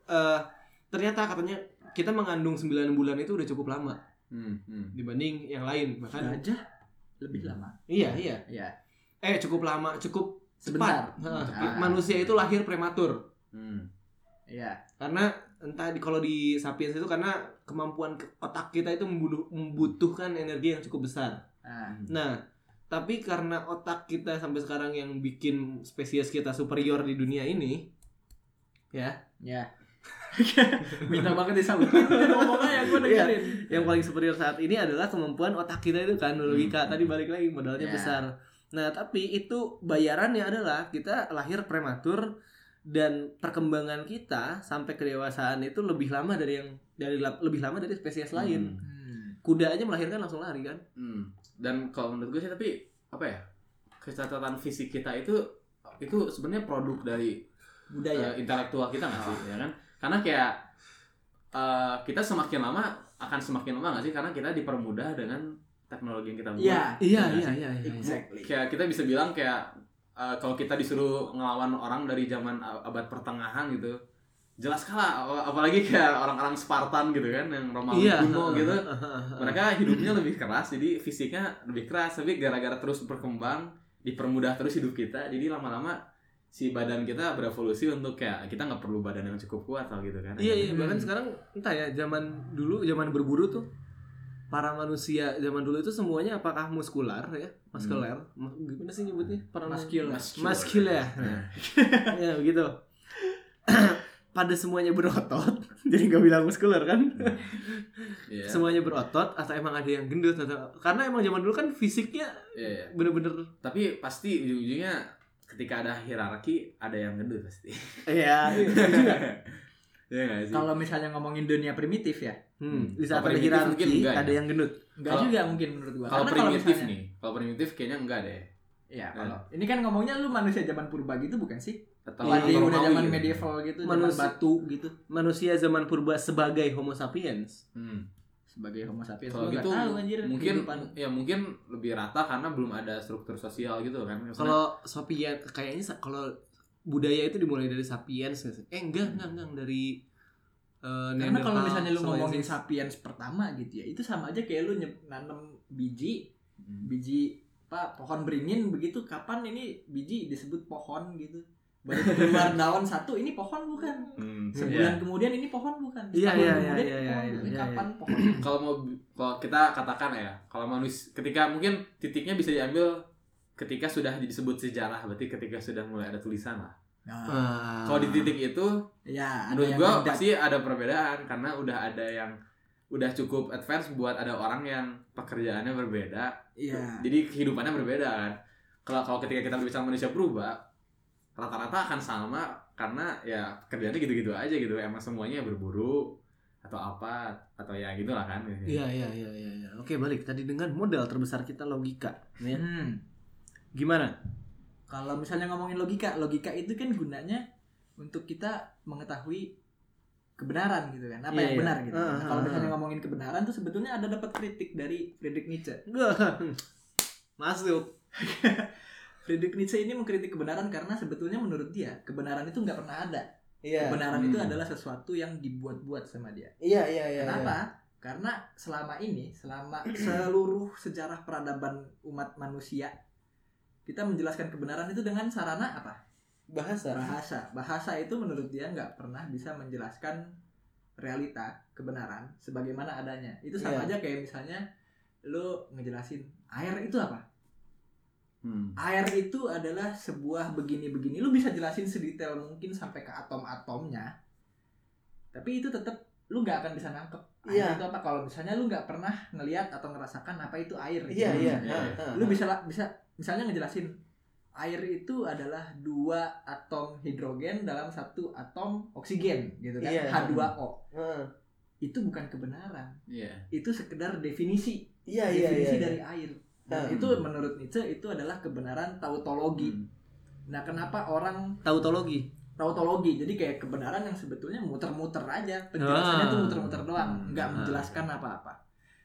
eh ternyata katanya kita mengandung 9 bulan itu udah cukup lama Hmm. Hmm. dibanding yang lain bahkan Gajah lebih lama. iya iya Iya. eh cukup lama cukup Sebentar. cepat Hah, Ah. manusia itu lahir prematur Hmm. Iya. karena entah di kalau di sapiens itu karena kemampuan ke- otak kita itu membutuhkan energi yang cukup besar Nah, nah tapi karena otak kita sampai sekarang yang bikin spesies kita superior di dunia ini ya ya. Minta banget disambut. Ngomongnya yang gue dengerin. yang paling superior saat ini adalah kemampuan otak kita itu kan logika Hmm. tadi balik lagi modalnya Ya. besar nah tapi itu bayarannya adalah kita lahir prematur dan perkembangan kita sampai kedewasaan itu lebih lama dari yang dari lebih lama dari spesies lain Hmm. kuda aja melahirkan langsung lari kan Hmm. Dan kalau menurut gue sih tapi apa ya? Kecacatan fisik kita itu itu sebenarnya produk dari Budaya. eh, intelektual kita nggak sih, ya kan? Karena kayak eh, kita semakin lama akan semakin lama nggak sih? Karena kita dipermudah dengan teknologi yang kita buat. Iya. iya iya, iya iya Exactly. Kayak kita bisa bilang kayak eh, kalau kita disuruh ngelawan orang dari zaman abad pertengahan gitu, jelas kalah. Ap- Apalagi kayak orang-orang Spartan gitu kan, yang Romawi iya kuno gitu. Mereka hidupnya lebih keras, jadi fisiknya lebih keras. Tapi gara-gara terus berkembang, dipermudah terus hidup kita, jadi lama-lama si badan kita berevolusi untuk kayak kita nggak perlu badan yang cukup kuat atau gitu kan? iya iya Hmm. bahkan sekarang entah ya zaman dulu zaman berburu tuh para manusia zaman dulu itu semuanya apakah muskular ya muskuler Mas- gimana sih nyebutnya para Muscular. muscular ya begitu pada semuanya berotot jadi nggak bilang muskular kan Iya. semuanya berotot atau emang ada yang gendut atau karena emang zaman dulu kan fisiknya Iya, iya. bener-bener Tapi pasti ujung-ujungnya ketika ada hierarki ada yang gendut pasti. ya Iya nggak sih? Kalau misalnya ngomongin dunia primitif ya, hmm, di saat Kalau ada hierarki enggak ya? ada yang gendut enggak Kalau- juga mungkin menurut gua. Kalau primitif misalnya- nih, kalau primitif kayaknya enggak deh. Iya, kalau ini kan ngomongnya lu manusia zaman purba gitu bukan sih? Atau Iya, atau udah zaman gitu. medieval gitu, zaman Manusia- batu gitu. manusia zaman purba sebagai homo sapiens Hmm. Sebagai homo sapiens Kalau gitu tahu anjir. mungkin kehidupan. ya mungkin lebih rata karena belum ada struktur sosial gitu kan. Kalau sapiens kayaknya kalau budaya itu dimulai dari sapiens eh enggak enggak enggak dari eh, Karena kalau misalnya lu ngomongin Soensis. sapiens pertama gitu ya, itu sama aja kayak lu nanam biji, Hmm. biji apa pohon beringin begitu kapan ini biji disebut pohon gitu. Baru keluar daun satu ini pohon bukan. Hmm. Sebulan kemudian ini pohon bukan. Iya, iya, kemudian iya, ini iya, iya, iya, kapan pohon? kalau mau kalau kita katakan ya kalau manusia ketika mungkin titiknya bisa diambil ketika sudah disebut sejarah berarti ketika sudah mulai ada tulisan lah Nah, Ah. kalau di titik itu ya, menurut gua beda. pasti ada perbedaan karena udah ada yang udah cukup advance buat ada orang yang pekerjaannya berbeda Iya. jadi kehidupannya berbeda kan kalau kalau ketika kita berbicara manusia berubah rata-rata akan sama karena ya kerjanya gitu-gitu aja gitu emang semuanya berburu atau apa atau ya gitulah kan Iya iya iya iya. iya. Oke balik tadi dengan modal terbesar kita logika. Ya. Hmm. Gimana? Kalau misalnya ngomongin logika, logika itu kan gunanya untuk kita mengetahui kebenaran gitu kan, apa Iya, yang iya. benar gitu. Nah, ah, kalau ah. misalnya ngomongin kebenaran tuh sebetulnya ada dapat kritik dari Friedrich Nietzsche. Masuk. Friedrich Nietzsche ini mengkritik kebenaran karena sebetulnya menurut dia kebenaran itu nggak pernah ada. Iya. Kebenaran Hmm. itu adalah sesuatu yang dibuat-buat sama dia. Iya iya iya. Kenapa? Karena selama ini, selama seluruh sejarah peradaban umat manusia, kita menjelaskan kebenaran itu dengan sarana apa? Bahasa. bahasa bahasa itu menurut dia nggak pernah bisa menjelaskan realita kebenaran sebagaimana adanya itu sama Iya. aja kayak misalnya lu ngejelasin air itu apa Hmm. air itu adalah sebuah begini-begini lu bisa jelasin sedetail mungkin sampai ke atom-atomnya tapi itu tetap lu nggak akan bisa nangkep air Iya. itu apa kalau misalnya lu nggak pernah ngelihat atau ngerasakan apa itu air gitu. Iya iya. Iya. Lu bisa bisa misalnya ngejelasin air itu adalah dua atom hidrogen dalam satu atom oksigen gitu kan Iya. H2O Ha. itu bukan kebenaran Iya. itu sekedar definisi Iya iya definisi iya. dari air Dan Hmm. itu menurut Nietzsche itu adalah kebenaran tautologi Hmm. nah kenapa orang Tautologi. tautologi jadi kayak kebenaran yang sebetulnya muter-muter aja penjelasannya Ah. tuh muter-muter doang Hmm. nggak Ah. menjelaskan apa-apa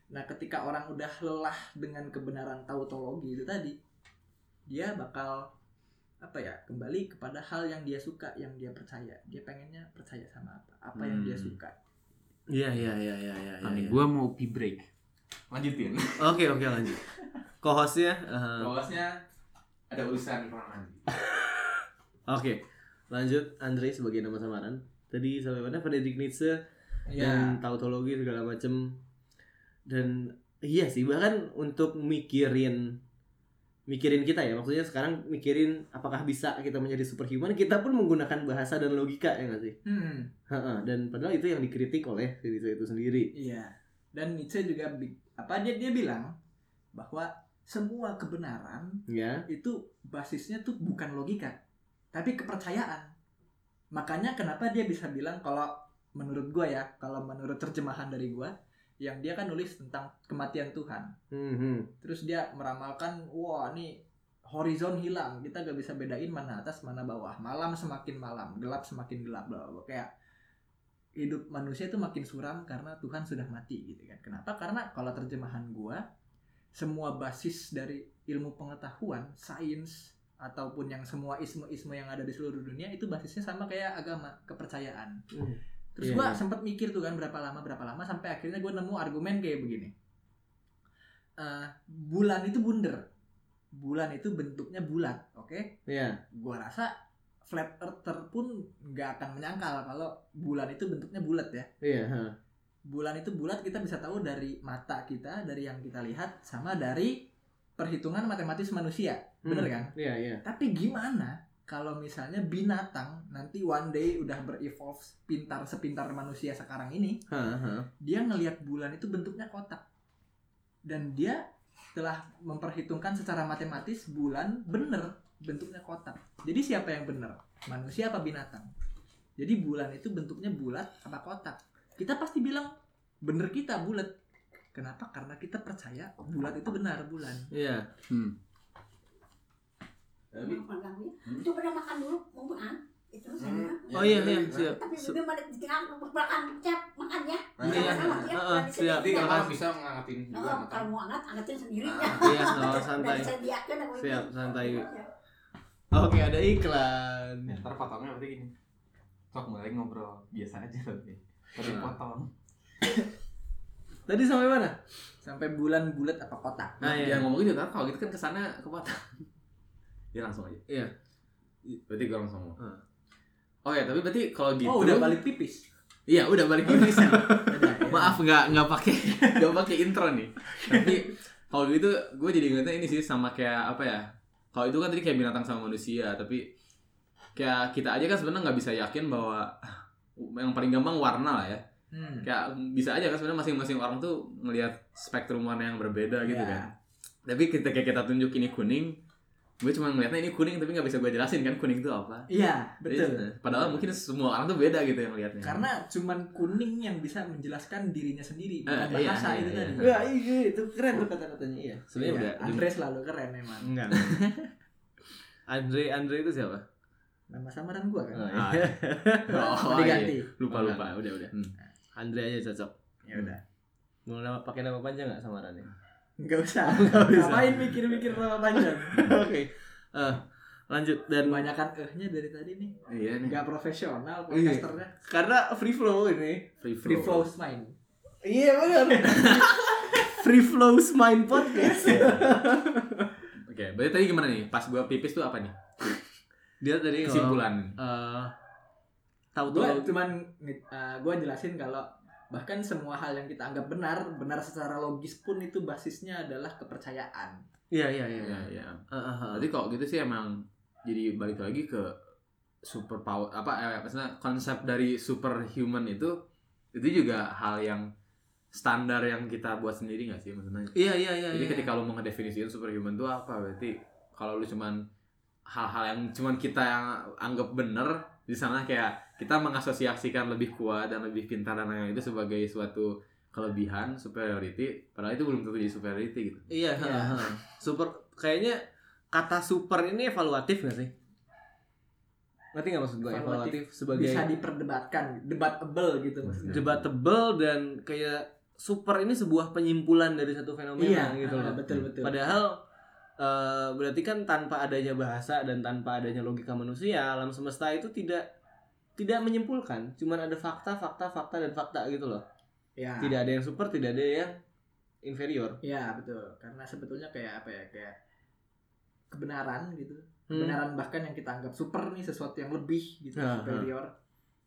nah ketika orang udah lelah dengan kebenaran tautologi itu tadi dia bakal apa ya kembali kepada hal yang dia suka yang dia percaya dia pengennya percaya sama apa apa yang dia Hmm. suka Iya iya iya iya iya. Nah, nih, iya. gua mau pee break. Lanjutin. Oke oke lanjut. Co-hostnya. uh, Bawasnya ada urusan kurang mandi. Oke. Lanjut Andre sebagai nama samaran. Tadi sampai mana Friedrich Nietzsche ya dan tautologi segala macem dan iya sih bahkan untuk mikirin mikirin kita ya maksudnya sekarang mikirin apakah bisa kita menjadi superhuman kita pun menggunakan bahasa dan logika ya nggak sih hmm, dan padahal itu yang dikritik oleh Nietzsche itu sendiri iya dan Nietzsche juga apa dia dia bilang bahwa semua kebenaran ya itu basisnya tuh bukan logika tapi kepercayaan makanya kenapa dia bisa bilang kalau menurut gua ya kalau menurut terjemahan dari gua yang dia kan nulis tentang kematian Tuhan Hmm, hmm. terus dia meramalkan wah nih horizon hilang kita gak bisa bedain mana atas mana bawah malam semakin malam gelap semakin gelap bla. kayak hidup manusia itu makin suram karena Tuhan sudah mati gitu kan kenapa karena kalau terjemahan gua semua basis dari ilmu pengetahuan sains ataupun yang semua isme-isme yang ada di seluruh dunia itu basisnya sama kayak agama kepercayaan Hmm. Terus Iya, gua iya. sempat mikir tuh kan berapa lama berapa lama sampai akhirnya gue nemu argumen kayak begini. Eh, bulan itu bunder. Bulan itu bentuknya bulat, oke? ya Gua rasa flat earther pun nggak akan menyangkal kalau bulan itu bentuknya bulat ya. iya ha. Bulan itu bulat kita bisa tahu dari mata kita, dari yang kita lihat sama dari perhitungan matematis manusia. Bener Hmm. kan? iya iya Tapi gimana kalau misalnya binatang nanti one day udah berevolve pintar sepintar manusia sekarang ini, Ha, ha. dia ngelihat bulan itu bentuknya kotak. Dan dia telah memperhitungkan secara matematis bulan bener bentuknya kotak. Jadi siapa yang bener? Manusia apa binatang? Jadi bulan itu bentuknya bulat apa kotak? Kita pasti bilang bener kita bulat. Kenapa? Karena kita percaya bulat itu benar bulan. iya Tapi ganggu ya. Hmm. Itu pada makan dulu, mau makan. Itu saya. oh iya iya siap Tapi tengah makan cep makan ya. Iya, ya. heeh, siap. Tidak kalau mau. bisa ngangetin juga Oh, makan. kalau mau anget, angetin sendiri Ah, ya. iya oh, santai Siap, santai. Ya. oke ada iklan Ya, ntar potongnya berarti gini. Sok mulai ngobrol biasa aja berarti. Tapi Ah. potong. tadi sampai mana Sampai bulan bulat apa kotak? Ah, iya. Ya ngomong gitu kan kalau gitu kan ke sana ke potong. ya langsung aja. Iya. Berarti gue langsung ngomong. Ah. Oh ya, tapi berarti kalau gitu Oh, udah balik pipis. Iya, udah balik ini sih. Udah, ya. Maaf nggak nggak pakai nggak pakai intro nih. Tapi kalau gitu gue jadi ingetnya ini sih sama kayak apa ya? Kalau itu kan tadi kayak binatang sama manusia, tapi kayak kita aja kan sebenarnya nggak bisa yakin bahwa yang paling gampang warna lah ya. Hmm. Kayak bisa aja kan sebenarnya masing-masing orang tuh ngelihat spektrum warna yang berbeda gitu Iya. kan. Tapi ketika kita tunjuk ini kuning, gue cuma ngeliatnya ini kuning tapi nggak bisa gue jelasin kan kuning itu apa. Iya, Jadi, betul. eh, padahal mungkin semua orang tuh beda gitu yang lihatnya. Karena cuman kuning yang bisa menjelaskan dirinya sendiri, bukan Eh, iya, bahasa iya, itu iya. tadi. Wah, iya itu keren tuh kata-katanya iya. sebenarnya Iya, udah Andre selalu keren emang. Enggak. Andre Andre itu siapa? Nama samaran gua kan. Oh, Ah, iya. Oh, diganti. lupa lupa udah udah Hmm. Andre aja cocok. Ya udah. Mau nama pakai nama panjang nggak samarannya? Enggak usah. Nggak usah. Ngapain mikir-mikir nama panjang? Oke. Eh, lanjut dan Kebanyakan eh-nya dari tadi nih. iya nih Enggak profesional Iya. podcasternya. karena free flow ini. free Free flow mind. Iya benar. free flow mind podcast. oke berarti tadi gimana nih pas gua pipis tuh apa nih Dia tadi kesimpulan eh, tahu gue tahu cuman gue jelasin kalau bahkan semua hal yang kita anggap benar benar secara logis pun itu basisnya adalah kepercayaan iya iya iya ya ya ah, ah. Berarti kok gitu sih emang jadi balik lagi ke super power apa eh, maksudnya konsep dari superhuman itu itu juga hal yang standar yang kita buat sendiri nggak sih maksudnya? iya iya iya Jadi iya. ketika lu mau ngedefinisikan superhuman itu apa berarti kalau lu cuman hal-hal yang cuman kita yang anggap bener di sana kayak kita mengasosiasikan lebih kuat dan lebih pintar dan lain-lain itu sebagai suatu kelebihan superiority padahal itu belum tentu jadi superiority gitu. Iya, Iya. ha, ha. super kayaknya kata super ini evaluatif gak sih? Ngerti gak maksud gue Evaluatif. evaluatif sebagai bisa diperdebatkan debatable gitu maksudnya debatable dan kayak super ini sebuah penyimpulan dari satu fenomena iya gitu loh. betul betul Padahal eh, berarti kan tanpa adanya bahasa dan tanpa adanya logika manusia, alam semesta itu tidak tidak menyimpulkan, cuman ada fakta, fakta, fakta dan fakta gitu loh. ya Tidak ada yang super, tidak ada yang inferior. ya betul karena sebetulnya kayak apa ya kayak kebenaran gitu Hmm. kebenaran bahkan yang kita anggap super nih sesuatu yang lebih gitu Ah, superior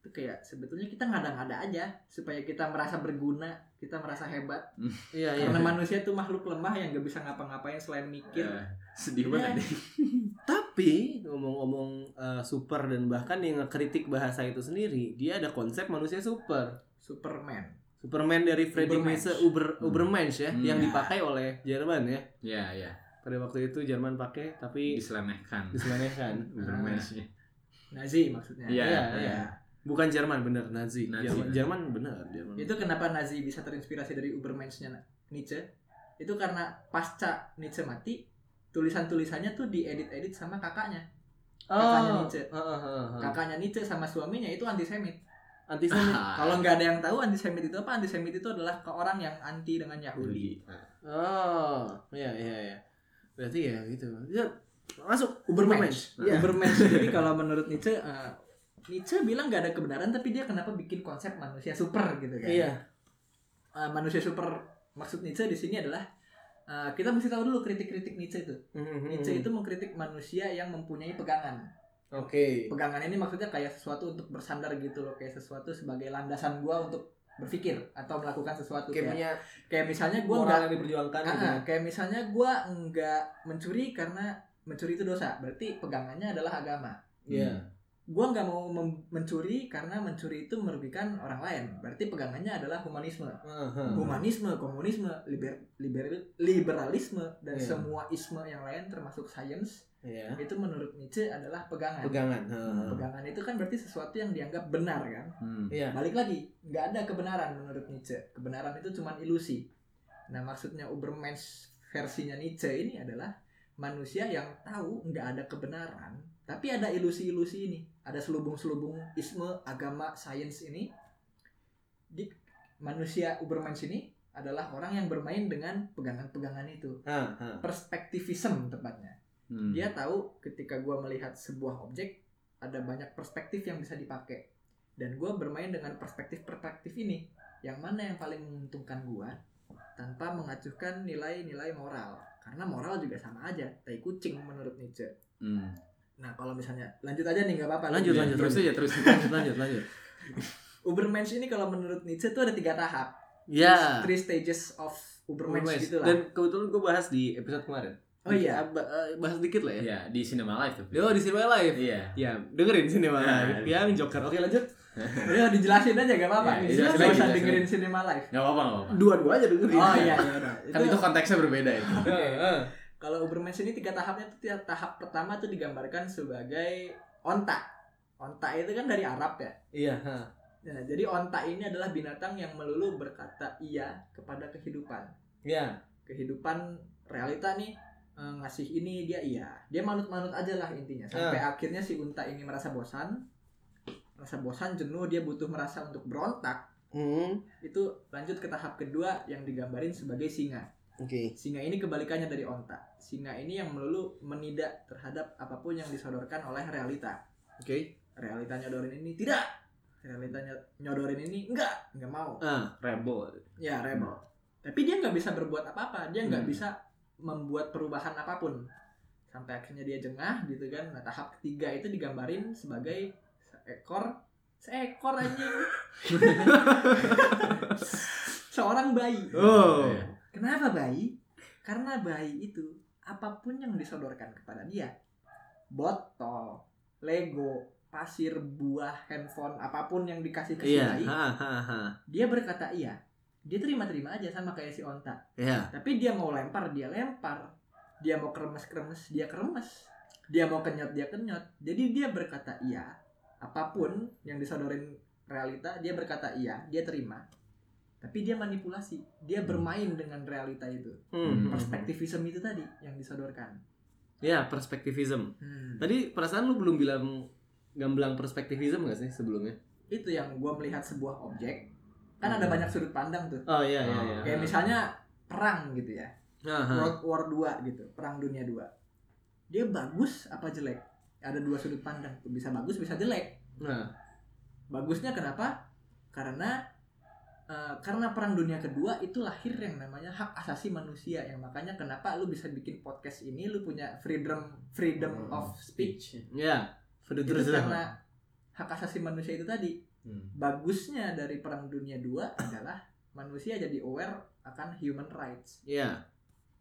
itu kayak sebetulnya kita ngada-ngada aja supaya kita merasa berguna kita merasa hebat Iya, iya. karena manusia tuh makhluk lemah yang gak bisa ngapa-ngapain selain mikir Eh, sedih Iya. banget deh. Tapi ngomong-ngomong uh, super dan bahkan yang ngekritik bahasa itu sendiri, dia ada konsep manusia super. Superman Superman dari Friedrich Ubermensch. Nietzsche, Uber Hmm. Ubermensch ya, Hmm. yang Ya. dipakai oleh Jerman ya. Ya ya Pada waktu itu Jerman pakai tapi diselenehkan. diselenehkan. Ubermensch. Nazi maksudnya Iya, Iya, iya. iya. Bukan Jerman bener Nazi. Nazi, Jerman, Nazi. Jerman bener Jerman. itu kenapa Nazi bisa terinspirasi dari Ubermensch-nya Nietzsche itu karena pasca Nietzsche mati tulisan-tulisannya tuh diedit-edit sama kakaknya kakaknya Nietzsche. uh, uh, uh, uh. kakaknya Nietzsche sama suaminya itu antisemit Antisemit. Ah, kalau nggak ada yang tahu antisemit itu apa antisemit itu adalah ke orang yang anti dengan Yahudi Oh, iya iya iya. Berarti ya gitu. Ya, masuk Ubermensch Iya. Ubermensch jadi kalau menurut Nietzsche eh, Nietzsche bilang nggak ada kebenaran tapi dia kenapa bikin konsep manusia super gitu kan Iya. Eh, manusia super maksud Nietzsche di sini adalah eh, kita mesti tahu dulu kritik-kritik Nietzsche itu Mhm. Nietzsche itu mengkritik manusia yang mempunyai pegangan Oke. pegangan ini maksudnya kayak sesuatu untuk bersandar gitu loh kayak sesuatu sebagai landasan gua untuk berpikir atau melakukan sesuatu Kayak kayak punya kayak misalnya gua nggak yang diperjuangkan Ah, gitu. ah, kayak misalnya gua nggak mencuri karena mencuri itu dosa berarti pegangannya adalah agama Iya. Gua nggak mau mencuri karena mencuri itu merugikan orang lain berarti pegangannya adalah humanisme humanisme komunisme liber, liber- liberalisme dan Iya. semua isme yang lain termasuk sains Iya. itu menurut Nietzsche adalah pegangan Pegangan. heeh. pegangan itu kan berarti sesuatu yang dianggap benar kan Hmm. Iya. balik lagi nggak ada kebenaran menurut Nietzsche kebenaran itu cuma ilusi nah maksudnya Ubermensch versinya Nietzsche ini adalah manusia yang tahu nggak ada kebenaran tapi ada ilusi-ilusi ini ada selubung-selubung isme agama sains ini di manusia Ubermensch ini adalah orang yang bermain dengan pegangan-pegangan itu Ah, ah. perspektifism tepatnya Hmm. dia tahu ketika gua melihat sebuah objek ada banyak perspektif yang bisa dipakai dan gua bermain dengan perspektif-perspektif ini yang mana yang paling menguntungkan gua tanpa mengacuhkan nilai-nilai moral karena moral juga sama aja tai kucing menurut Nietzsche Hmm. Nah kalau misalnya lanjut aja nih nggak apa-apa Lanjut, Ya, lanjut, terus lanjut. aja terus. lanjut lanjut lanjut. Ubermensch ini kalau menurut Nietzsche itu ada tiga tahap Ya. three stages of Ubermensch Ubermensch. gitu lah Dan kebetulan gue bahas di episode kemarin. oh iya ah, bahas dikit lah ya. Iya, di Cinema Live tuh. Oh di Cinema Live. Iya. Ya, dengerin Cinema Nah, Live. Yang Joker. Oke lanjut. udah dijelasin aja gak apa-apa Iya, dijelasin usah dengerin cinema live Gak apa-apa, gak apa-apa. Dua-dua aja dengerin. oh iya iya udah. Kan itu konteksnya berbeda itu. Kalau Ubermensch ini tiga tahapnya tuh tiap tahap pertama tuh digambarkan sebagai onta. Onta itu kan dari Arab ya. Iya. ha. Nah, jadi onta ini adalah binatang yang melulu berkata iya kepada kehidupan. Iya. Kehidupan realita nih eh, ngasih ini dia iya. Dia manut-manut aja lah intinya. Sampai akhirnya si unta ini merasa bosan. Merasa bosan, jenuh, dia butuh merasa untuk berontak. Hmm. Itu lanjut ke tahap kedua yang digambarin sebagai singa. Oke. Singa ini kebalikannya dari onta. Singa ini yang melulu menidak terhadap apa pun yang disodorkan oleh realita. Oke. Realita nyodorin ini tidak. Realitanya nyodorin ini enggak, enggak mau. Ah. Rebel. Ya rebel. Tapi dia nggak bisa berbuat apa-apa. Dia nggak Hmm. bisa membuat perubahan apa pun. Sampai akhirnya dia jengah gitu kan. Nah tahap ketiga itu digambarin sebagai seekor seekor anjing seorang bayi Oh. Iya. Kenapa bayi? Karena bayi itu apa pun yang disodorkan kepada dia. Botol lego pasir buah handphone apa pun yang dikasih ke si Iya. bayi Ha ha ha. dia berkata iya. Dia terima-terima aja sama kayak si onta. Iya. tapi dia mau lempar dia lempar. Dia mau kremes-kremes dia kremes. Dia mau kenyot dia kenyot. Jadi dia berkata iya. Apa pun yang disodorin realita dia berkata iya dia terima tapi dia manipulasi dia bermain dengan realita itu Hmm. perspektivisme itu tadi yang disodorkan Ya, perspektivism. Hmm. Tadi perasaan lu belum bilang gamblang perspektivism gak sih sebelumnya? itu yang gue melihat sebuah objek kan ada Hmm. banyak sudut pandang tuh Oh iya iya iya. kayak misalnya perang gitu ya Aha. World War 2 gitu, Perang Dunia 2. Dia bagus apa jelek? Ada dua sudut pandang, tuh. bisa bagus, bisa jelek. Nah, Bagusnya kenapa? Karena eh, karena Perang Dunia Kedua itu lahir yang namanya hak asasi manusia yang makanya kenapa lu bisa bikin podcast ini lu punya freedom freedom of speech ya. Sudah itu karena hak asasi manusia itu tadi Hmm. bagusnya dari Perang Dunia 2 adalah manusia jadi aware akan human rights Iya.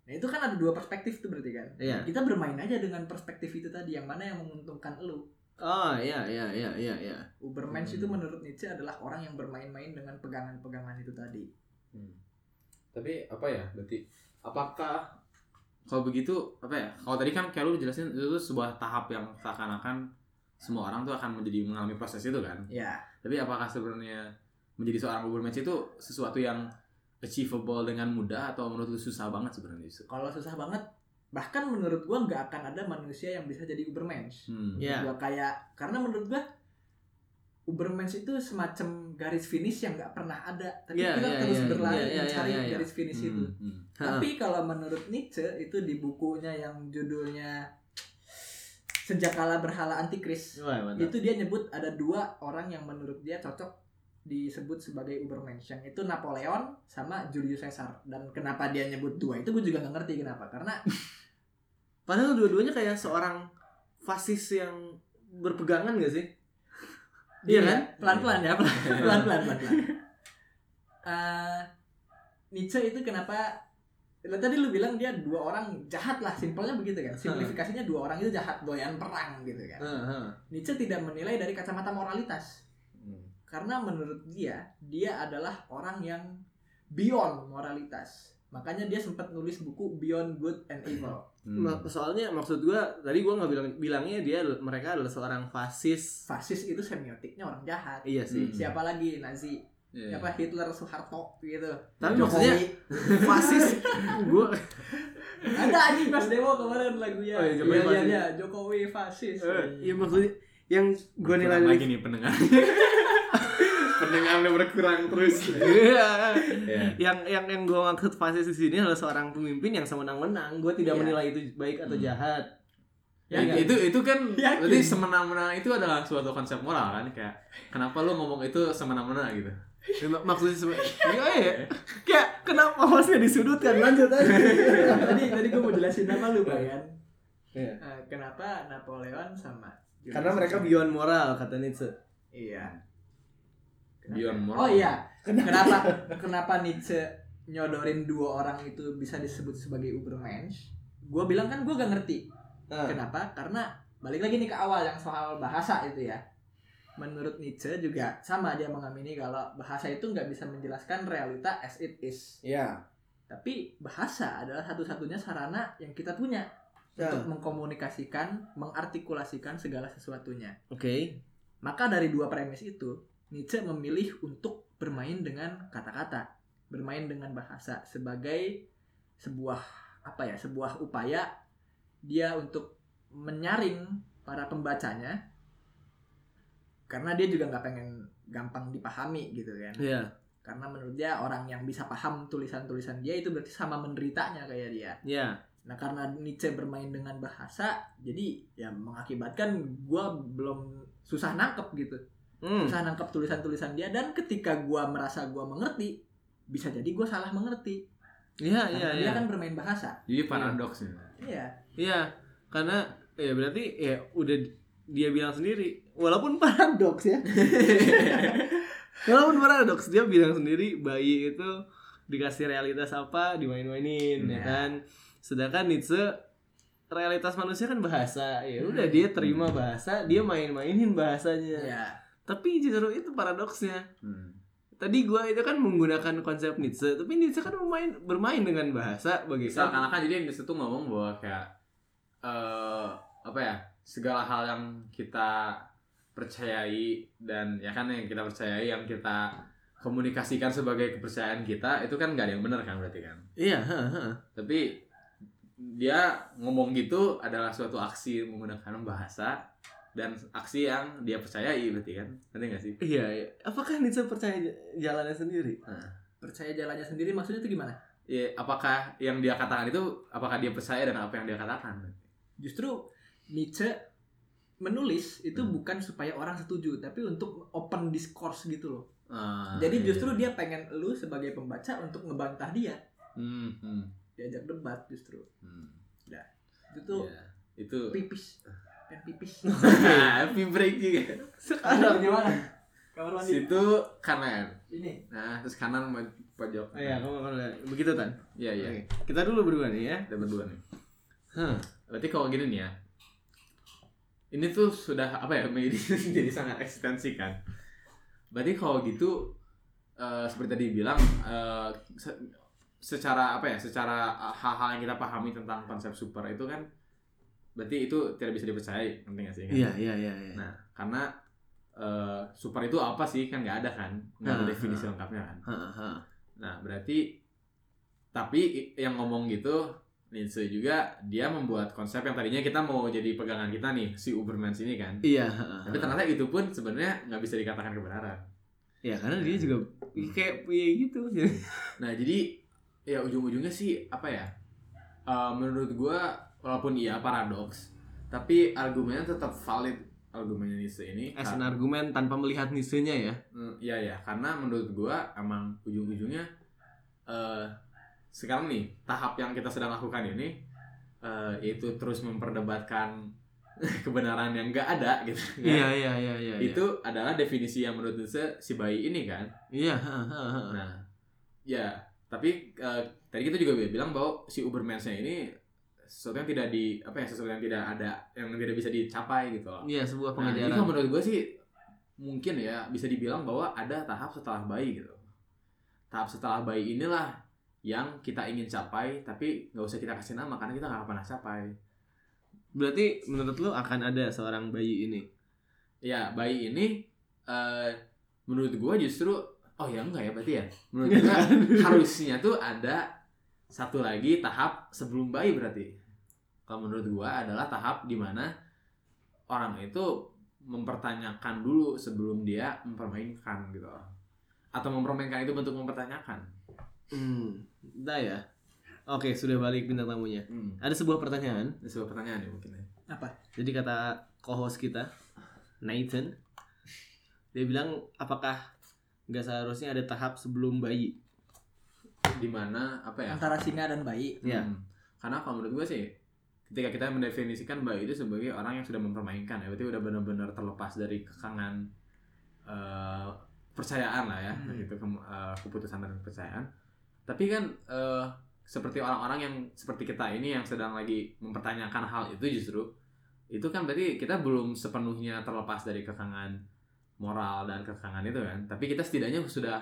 Nah itu kan ada dua perspektif tuh berarti kan. Iya. Kita bermain aja dengan perspektif itu tadi yang mana yang menguntungkan lu. Oh iya iya iya iya iya. Ubermensch Hmm. itu menurut Nietzsche adalah orang yang bermain-main dengan pegangan-pegangan itu tadi. Hmm. Tapi apa ya? Berarti apakah kalau begitu apa ya? Kalau tadi kan kayak lu jelasin itu tuh sebuah tahap yang seakan-akan semua orang tuh akan menjadi mengalami proses itu kan. Ya, Tapi apakah sebenarnya menjadi seorang Ubermensch itu sesuatu yang achievable dengan mudah atau menurut lu susah banget sebenarnya itu? kalau susah banget bahkan menurut gua nggak akan ada manusia yang bisa jadi Ubermensch. Hmm. Iya. Gua kayak karena menurut gua Ubermensch itu semacam garis finish yang nggak pernah ada, tapi Iya, kita iya, terus iya, berlari iya, iya, mencari iya, iya. garis finish Hmm, itu. hmm. Tapi kalau menurut Nietzsche itu di bukunya yang judulnya Sejak Kala Berhala Antikris Wah, mantap. itu dia nyebut ada dua orang yang menurut dia cocok disebut sebagai Ubermensch yang itu Napoleon sama Julius Caesar dan kenapa dia nyebut dua itu gue juga nggak ngerti kenapa karena Padahal dua-duanya kayak seorang fasis yang berpegangan gak sih? Iya kan? pelan pelan ya pelan pelan pelan pelan pelan. Eh, Nietzsche itu kenapa Lah, tadi lu bilang dia dua orang jahat lah simpelnya begitu kan simplifikasinya dua orang itu jahat doyan perang gitu kan Heeh. Nietzsche tidak menilai dari kacamata moralitas Hmm. karena menurut dia dia adalah orang yang beyond moralitas makanya dia sempat nulis buku Beyond Good and Evil Hmm. Soalnya maksud gua tadi gua nggak bilang bilangnya dia mereka adalah seorang fasis. fasis itu semiotiknya orang jahat Iya sih. Hmm. siapa lagi Nazi Iya. siapa Hitler Soeharto gitu Tapi Jokowi. maksudnya fasis gua ada anjing pas demo kemarin lagunya Oh, iya, Jokowi iya iya fasis. iya Jokowi fasis eh, iya maksudnya yang gua nilai lagi nih pendengar. Pendengarnya berkurang terus. Iya. Iya. yang yang yang gue maksud fasis di sini adalah seorang pemimpin yang semenang-menang. Gue tidak Iya. menilai itu baik atau Hmm. jahat. Ya, Ya, itu itu kan Yakin. berarti semena-mena itu adalah suatu konsep moral kan kayak kenapa lu ngomong itu semena-mena gitu. Ya, mak- maksudnya iya ya. Kayak kenapa hostnya disudutkan? Lanjut aja. tadi tadi gue mau jelasin apa lu Bayan Iya. Eh, kenapa Napoleon sama Julius Karena mereka beyond moral kata Nietzsche. iya? Beyond moral. oh iya kenapa kenapa Nietzsche nyodorin dua orang itu bisa disebut sebagai Ubermensch gue bilang kan gue gak ngerti Nah, Kenapa? Karena balik lagi nih ke awal yang soal bahasa itu ya. Menurut Nietzsche juga sama dia mengamini kalau bahasa itu nggak bisa menjelaskan realita as it is. Iya. Tapi bahasa adalah satu-satunya sarana yang kita punya Ya. untuk mengkomunikasikan, mengartikulasikan segala sesuatunya. Oke. Maka dari dua premis itu, Nietzsche memilih untuk bermain dengan kata-kata, bermain dengan bahasa sebagai sebuah apa ya, sebuah upaya dia untuk menyaring para pembacanya karena dia juga nggak pengen gampang dipahami gitu kan. Iya. Karena menurut dia orang yang bisa paham tulisan-tulisan dia itu berarti sama menderitanya kayak dia. Iya. Nah karena Nietzsche bermain dengan bahasa, jadi ya mengakibatkan gua belum susah nangkep gitu Hmm. susah nangkep tulisan-tulisan dia dan ketika gua merasa gua mengerti bisa jadi gua salah mengerti Iya, Karena iya, dia iya. kan bermain bahasa Jadi paradoks ya. iya Iya. Karena ya berarti ya udah dia bilang sendiri walaupun paradoks ya walaupun paradoks dia bilang sendiri bayi itu dikasih realitas apa dimain-mainin ya Ya. kan sedangkan Nietzsche realitas manusia kan bahasa ya udah dia terima bahasa dia main-mainin bahasanya ya tapi justru itu paradoksnya Hmm. tadi gua itu kan menggunakan konsep Nietzsche tapi Nietzsche kan bermain bermain dengan bahasa bagi Seakan-akan jadi di situ ngomong bahwa kayak eh apa ya segala hal yang kita percayai dan ya kan yang kita percayai yang kita komunikasikan sebagai kepercayaan kita itu kan nggak ada yang benar kan berarti kan iya ha. tapi dia ngomong gitu adalah suatu aksi menggunakan bahasa dan aksi yang dia percayai berarti kan? Ngerti nggak sih? Iya iya. apakah Nietzsche percaya jalannya sendiri? Percaya jalannya sendiri maksudnya itu gimana? Ya apakah yang dia katakan itu apakah dia percaya dengan apa yang dia katakan? Justru Nietzsche menulis itu Hmm. bukan supaya orang setuju tapi untuk open discourse gitu loh. Ah, jadi iya. justru dia pengen lu sebagai pembaca untuk ngebantah dia. Hmm, hmm, diajak debat justru. Hmm. itu tuh Iya. itu pipis pen pipis. Happy break juga. Sekarang gimana? Kamar mandi? Situ kanan. Ini? Nah terus kanan mau pojok. Oh, iya kamu kalau begitu tan? Iya iya. Oke. kita dulu berdua nih ya? Kita berdua nih. Hah. berarti kalau gini nih ya. Ini tuh sudah apa ya menjadi jadi sangat eksistensi kan? Berarti kalau gitu eh, seperti tadi bilang eh, se- secara apa ya secara hal-hal yang kita pahami tentang konsep super itu kan berarti itu tidak bisa dipercayai penting gak sih kan? iya iya iya iya. Nah, karena eh, super itu apa sih kan nggak ada kan, nggak ada definisi ah. lengkapnya kan. Ha, ha. Nah, berarti tapi yang ngomong gitu Nietzsche juga dia membuat konsep yang tadinya kita mau jadi pegangan kita nih si Ubermans ini kan. iya ha, ha. Tapi ternyata itu pun sebenarnya nggak bisa dikatakan kebenaran. ya karena dia juga kayak ya gitu Nah, jadi ya ujung-ujungnya sih apa ya? Eh, menurut gua walaupun iya paradoks, tapi argumennya tetap valid argumennya Nietzsche ini. as an argumen tanpa melihat nisenya ya Hmm, Iya ya, karena menurut gua emang ujung-ujungnya eh sekarang nih tahap yang kita sedang lakukan ini eh yaitu terus memperdebatkan kebenaran yang enggak ada gitu. kan. iya iya iya iya Itu adalah definisi yang menurut Nietzsche si bayi ini kan. iya. Nah, ya, tapi eh, tadi kita juga bilang bahwa si Ubermansnya ini sesuatu yang tidak di apa ya sesuatu yang tidak ada yang tidak bisa dicapai gitu loh. iya sebuah Nah, jadi pengajaran kalau menurut gue sih mungkin ya bisa dibilang bahwa ada tahap setelah bayi gitu. Tahap setelah bayi inilah yang kita ingin capai tapi nggak usah kita kasih nama karena kita nggak pernah capai. berarti menurut lu akan ada seorang bayi ini Ya bayi ini eh menurut gue justru oh ya enggak ya berarti ya menurut gue harusnya tuh ada satu lagi tahap sebelum bayi berarti. Kalau menurut gue adalah tahap di mana orang itu mempertanyakan dulu sebelum dia mempermainkan gitu loh. Atau mempermainkan itu bentuk mempertanyakan. hmm dah ya oke sudah balik bintang tamunya Hmm. ada sebuah pertanyaan Ini sebuah pertanyaan ya mungkin ya. apa Jadi kata co-host kita, Nathan, dia bilang apakah nggak seharusnya ada tahap sebelum bayi? Di mana apa ya? antara singa dan bayi Ya. Hmm. Karena kalau menurut gue sih ketika kita mendefinisikan bayi itu sebagai orang yang sudah mempermainkan ya berarti udah benar-benar terlepas dari kekangan eh, percayaan lah ya Hmm. gitu ke- eh, keputusan dan kepercayaan tapi kan eh, seperti orang-orang yang seperti kita ini yang sedang lagi mempertanyakan hal itu justru itu kan berarti kita belum sepenuhnya terlepas dari kekangan moral dan kekangan itu kan tapi kita setidaknya sudah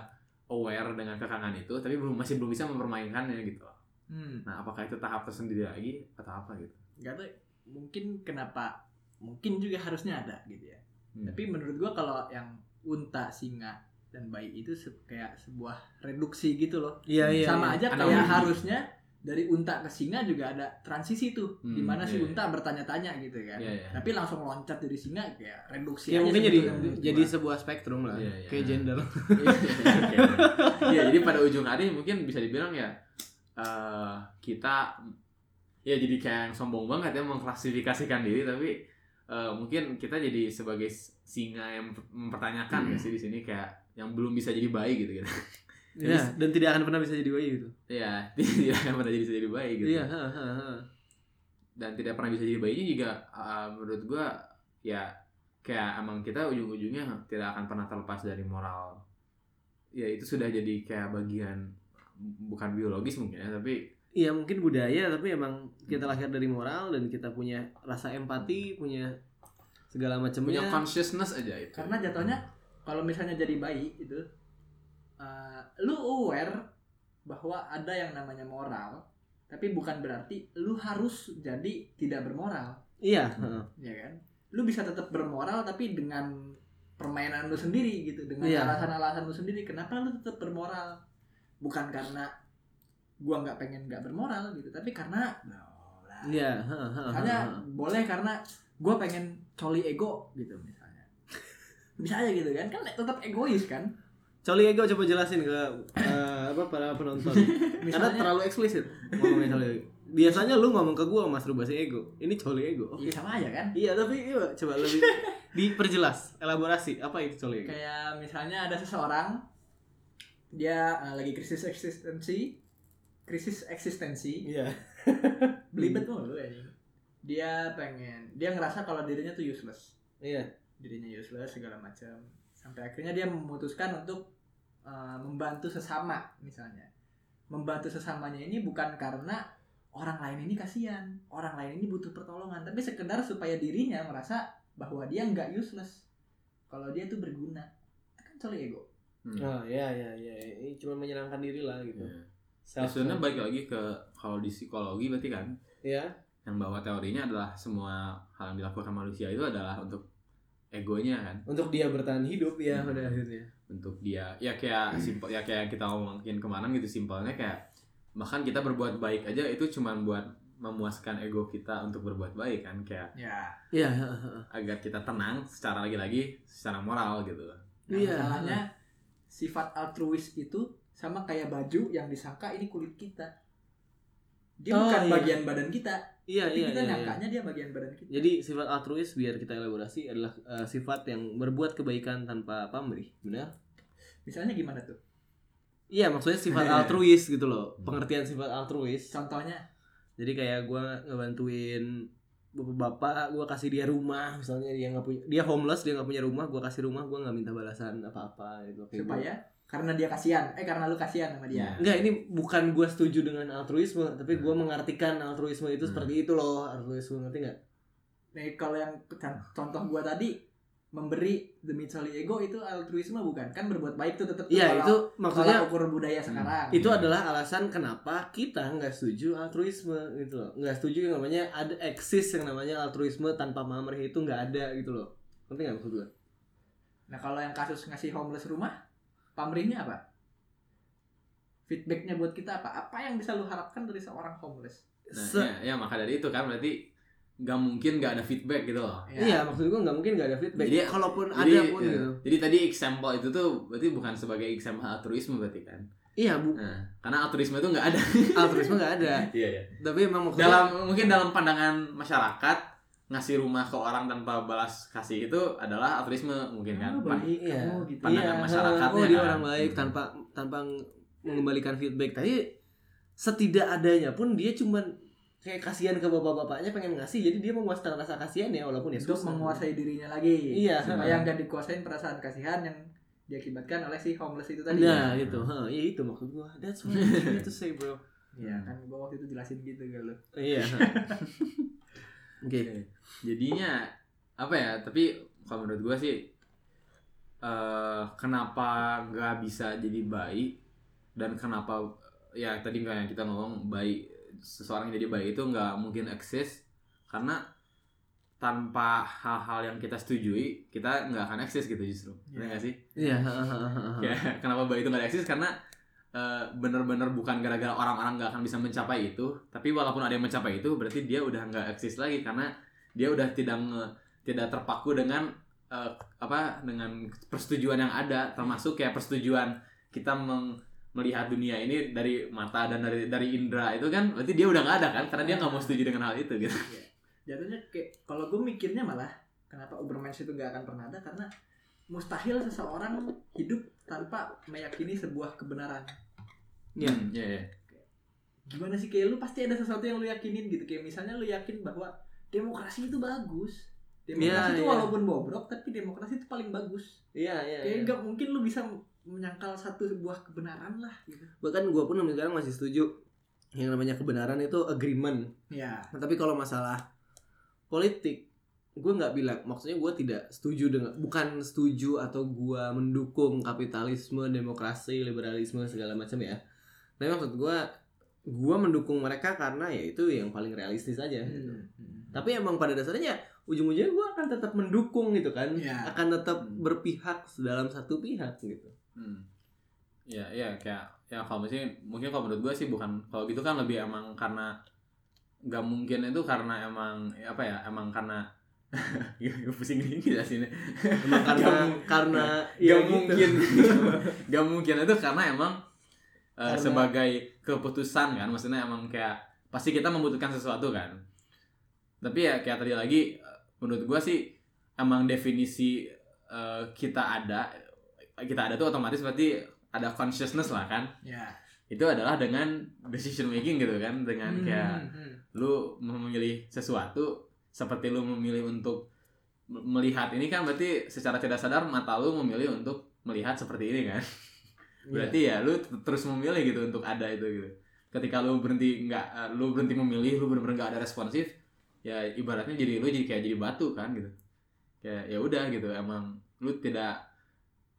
aware dengan kekangan itu tapi belum masih belum bisa mempermainkannya gitu hmm. Nah, apakah itu tahap tersendiri lagi atau apa gitu? nggak tahu mungkin kenapa mungkin juga harusnya ada gitu ya Hmm. tapi menurut gua kalau yang unta singa dan bayi itu se- kayak sebuah reduksi gitu loh Iya sama aja Ada kayak harusnya dari unta ke singa juga ada transisi tuh Hmm, di mana si iya, unta bertanya-tanya gitu kan Iya, iya. tapi langsung loncat dari singa kayak reduksi Ya aja mungkin jadi menurut jadi sebuah spektrum lah, Iya, iya. kayak gender. Iya, jadi pada ujung hari mungkin bisa dibilang ya eh kita ya jadi kayak yang sombong banget ya mengklasifikasikan diri tapi eh, mungkin kita jadi sebagai singa yang mempertanyakan ya sih di sini kayak yang belum bisa jadi bayi gitu gitu. Ya, dan tidak akan pernah bisa jadi bayi gitu. Iya, tidak akan pernah jadi jadi bayi gitu. Iya, ha, ha, ha. dan tidak pernah bisa jadi bayinya juga uh, menurut gua ya kayak emang kita ujung-ujungnya tidak akan pernah terlepas dari moral ya itu sudah jadi kayak bagian bukan biologis mungkin ya tapi Iya mungkin budaya tapi emang kita lahir dari moral dan kita punya rasa empati, punya segala punya macamnya. consciousness aja itu karena jatuhnya kalau misalnya jadi bayi itu uh, lu aware bahwa ada yang namanya moral tapi bukan berarti lu harus jadi tidak bermoral Iya. heeh. ya kan lu bisa tetap bermoral tapi dengan permainan lu sendiri gitu dengan Iya. alasan-alasan lu sendiri kenapa lu tetap bermoral bukan karena gua nggak pengen nggak bermoral gitu tapi karena nah, Iya. heeh, heeh, misalnya heeh. boleh karena gua pengen coli ego gitu misalnya bisa aja gitu kan kan tetap egois kan Coli ego coba jelasin ke eh, apa para penonton. Karena misalnya terlalu eksplisit ngomongin coli ego. Biasanya lu ngomong ke gua masturbasi ego. Ini coli ego. iya sama aja kan Iya, tapi iya, coba lebih diperjelas, elaborasi apa itu coli ego. kayak misalnya ada seseorang dia uh, lagi krisis eksistensi krisis eksistensi Iya. belibet mulu ini dia pengen dia ngerasa kalau dirinya tuh useless Iya. dirinya useless segala macam sampai akhirnya dia memutuskan untuk uh, membantu sesama misalnya membantu sesamanya ini bukan karena orang lain ini kasihan orang lain ini butuh pertolongan tapi sekedar supaya dirinya merasa bahwa dia nggak useless kalau dia tuh berguna itu kan coli ego Hmm. Oh, iya iya iya. Ini cuma menyenangkan diri lah gitu. Ya. Ya, Self- sebenarnya balik lagi ke kalau di psikologi berarti kan Iya. yang bahwa teorinya adalah semua hal yang dilakukan manusia itu adalah untuk egonya kan Untuk dia bertahan hidup ya Hmm. pada akhirnya. untuk dia ya kayak simpel ya kayak kita ngomongin kemarin gitu simpelnya kayak bahkan kita berbuat baik aja itu cuma buat memuaskan ego kita untuk berbuat baik kan kayak ya Iya. agar kita tenang secara lagi-lagi secara moral gitu Nah, Iya. masalahnya sifat altruis itu sama kayak baju yang disangka ini kulit kita. Dia Oh, bukan iya. bagian badan kita, Iya tapi iya kita iya. iya. nyangkanya dia bagian badan kita. Jadi sifat altruis biar kita elaborasi adalah eh, sifat yang berbuat kebaikan tanpa pamrih, benar? Misalnya gimana tuh? Iya maksudnya sifat altruis gitu loh. Pengertian sifat altruis. Contohnya, Jadi kayak gua ngebantuin bapak-bapak, gua kasih dia rumah, misalnya dia nggak punya, dia homeless, dia nggak punya rumah, gua kasih rumah, gua nggak minta balasan apa-apa gitu. Kayak supaya karena dia kasihan, eh karena lu kasihan sama dia. Enggak, ini bukan gua setuju dengan altruisme, tapi gua mengartikan altruisme itu Hmm. seperti itu loh, altruisme ngerti nggak? Nih kalau yang con- contoh gua tadi memberi demi coli ego itu altruisme bukan? Kan berbuat baik tuh tetap Iya itu maksudnya ukur budaya sekarang. itu adalah alasan kenapa kita nggak setuju altruisme gitu loh nggak setuju yang namanya ada eksis yang namanya altruisme tanpa pamrih itu nggak ada gitu loh ngerti nggak maksud gue Nah kalau yang kasus ngasih homeless rumah, pamrihnya apa? Feedbacknya buat kita apa? Apa yang bisa lu harapkan dari seorang homeless? nah Se- ya, ya maka dari itu kan berarti nggak mungkin nggak ada feedback gitu loh. Ya. iya maksud gue nggak mungkin nggak ada feedback. Jadi, kalaupun jadi, ada pun ya, gitu. Jadi tadi example itu tuh berarti bukan sebagai example altruisme berarti kan? Iya bu. Nah, karena altruisme itu nggak ada. Altruisme nggak ada. Iya ya tapi emang maksudnya dalam mungkin dalam pandangan masyarakat ngasih rumah ke orang tanpa balas kasih itu adalah altruisme mungkin kan Oh, baik. iya Oh, gitu. pandangan iya, masyarakatnya oh dia kan. orang baik Hmm. tanpa tanpa mengembalikan feedback tapi setidak adanya pun dia cuman kayak kasihan ke bapak-bapaknya pengen ngasih jadi dia memuaskan rasa kasihan ya walaupun ya Untuk menguasai dirinya lagi. Iya. Supaya nggak dikuasain perasaan kasihan yang diakibatkan oleh si homeless itu tadi. Nah gitu, Hah, ya itu maksud gua. That's what trying to say bro. Iya kan gua waktu itu jelasin gitu lu. Iya. Oke. jadinya apa ya tapi kalau menurut gua sih eh kenapa nggak bisa jadi baik dan kenapa ya tadi kayak kita ngomong baik seseorang yang jadi baik itu nggak mungkin eksis karena tanpa hal-hal yang kita setujui kita nggak akan eksis gitu justru. Bener nggak sih Iya. Kayak kenapa bayi itu nggak eksis karena bener-bener bukan gara-gara orang-orang nggak akan bisa mencapai itu tapi walaupun ada yang mencapai itu berarti dia udah nggak eksis lagi karena dia udah tidak tidak terpaku dengan eh, apa dengan persetujuan yang ada termasuk kayak persetujuan kita meng- melihat dunia ini dari mata dan dari dari indera itu kan berarti dia udah nggak ada kan karena dia nggak mau setuju dengan hal itu gitu. Jatuhnya kayak kalau gue mikirnya malah kenapa Ubermensch itu nggak akan pernah ada? Karena mustahil seseorang hidup tanpa meyakini sebuah kebenaran. Iya. Hmm, iya, iya. Gimana sih kayak lu pasti ada sesuatu yang lu yakinin gitu kayak misalnya lu yakin bahwa demokrasi itu bagus. Demokrasi Iya, itu iya. walaupun bobrok tapi demokrasi itu paling bagus. Iya iya. Kayak nggak mungkin lu bisa menyangkal satu sebuah kebenaran lah gitu. Bahkan gue pun sampai sekarang masih setuju yang namanya kebenaran itu agreement. Ya. Nah, tapi kalau masalah politik, gue nggak bilang. Maksudnya gue tidak setuju dengan, bukan setuju atau gue mendukung kapitalisme, demokrasi, liberalisme segala macam ya. Tapi maksud gue, gue mendukung mereka karena ya itu yang paling realistis aja. gitu. Hmm. Tapi emang pada dasarnya ujung-ujungnya gue akan tetap mendukung gitu kan, Iya. akan tetap Hmm. berpihak dalam satu pihak gitu. Hmm. Ya, ya kayak ya kalau misalnya mungkin kalau menurut gue sih bukan kalau gitu kan lebih emang karena nggak mungkin itu karena emang ya apa ya emang karena pusing nih jelasinnya Emang karena karena Gak ya gitu. mungkin Gak mungkin itu karena emang eh, Karena- sebagai keputusan kan Maksudnya emang kayak Pasti kita membutuhkan sesuatu kan Tapi ya kayak tadi lagi eh, Menurut gua sih Emang definisi eh, kita ada Kita ada tuh otomatis berarti Ada consciousness lah kan Ya. Itu adalah dengan decision making gitu kan Dengan kayak Hmm. lu memilih sesuatu seperti lu memilih untuk melihat ini kan berarti secara tidak sadar mata lu memilih untuk melihat seperti ini kan berarti ya lu terus memilih gitu untuk ada itu gitu ketika lu berhenti nggak eh, lu berhenti memilih lu benar-benar nggak ada responsif ya ibaratnya jadi lu jadi kayak jadi batu kan gitu kayak ya udah gitu emang lu tidak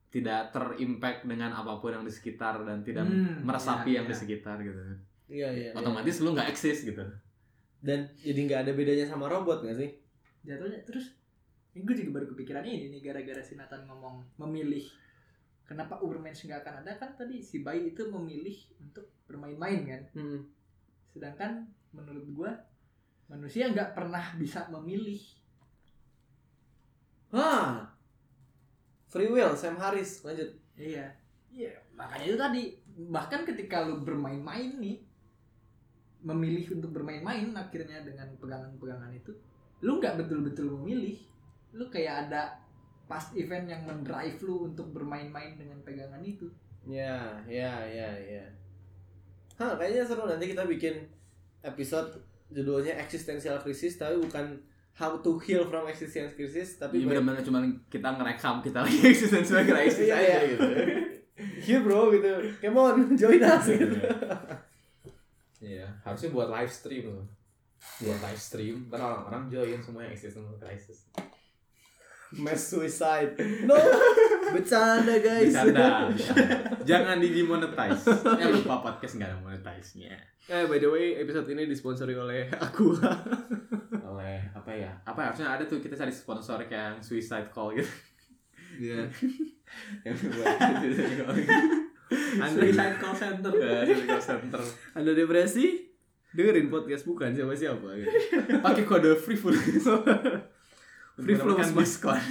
tidak terimpact dengan apa pun yang di sekitar dan tidak Hmm, meresapi iya, yang di iya. sekitar gitu Iya iya. iya. otomatis lu nggak eksis gitu dan jadi nggak ada bedanya sama robot nggak sih? jatuhnya terus ini gue juga baru kepikiran ini nih gara-gara si Nathan ngomong memilih kenapa Ubermensch nggak akan ada? Kan tadi si bayi itu memilih untuk bermain-main kan? Hmm. sedangkan menurut gue manusia nggak pernah bisa memilih. Hah. Free will Sam Harris. Lanjut. iya. Iya makanya itu tadi. Bahkan ketika lu bermain-main nih memilih untuk bermain-main akhirnya dengan pegangan-pegangan itu lu nggak betul-betul memilih. Lu kayak ada past event yang mendrive lu untuk bermain-main dengan pegangan itu Ya ya ya ya. Hah kayaknya seru nanti kita bikin episode judulnya eksistensial krisis tapi bukan how to heal from existential crisis tapi Iya baik- benar-benar cuma kita ngerekam kita lagi eksistensial krisis Iya, aja iya. gitu. Here bro gitu. Come on join us gitu. Iya, harusnya buat live stream loh. Buat live stream, orang-orang join semuanya existential crisis. Mass suicide. No. Bercanda guys. Bercanda, bercanda. Jangan di demonetize. Eh lupa podcast nggak ada monetize-nya. Eh by the way episode ini disponsori oleh aku. Oleh apa ya? Apa ya, harusnya ada tuh kita cari sponsor kayak yang suicide call gitu. Iya. yang buat suicide call. Anda Suicide call center Ya, suicide call center. Anda depresi? Dengerin podcast bukan siapa siapa gitu. Pakai kode free full. Free flow mendapatkan smart. diskon.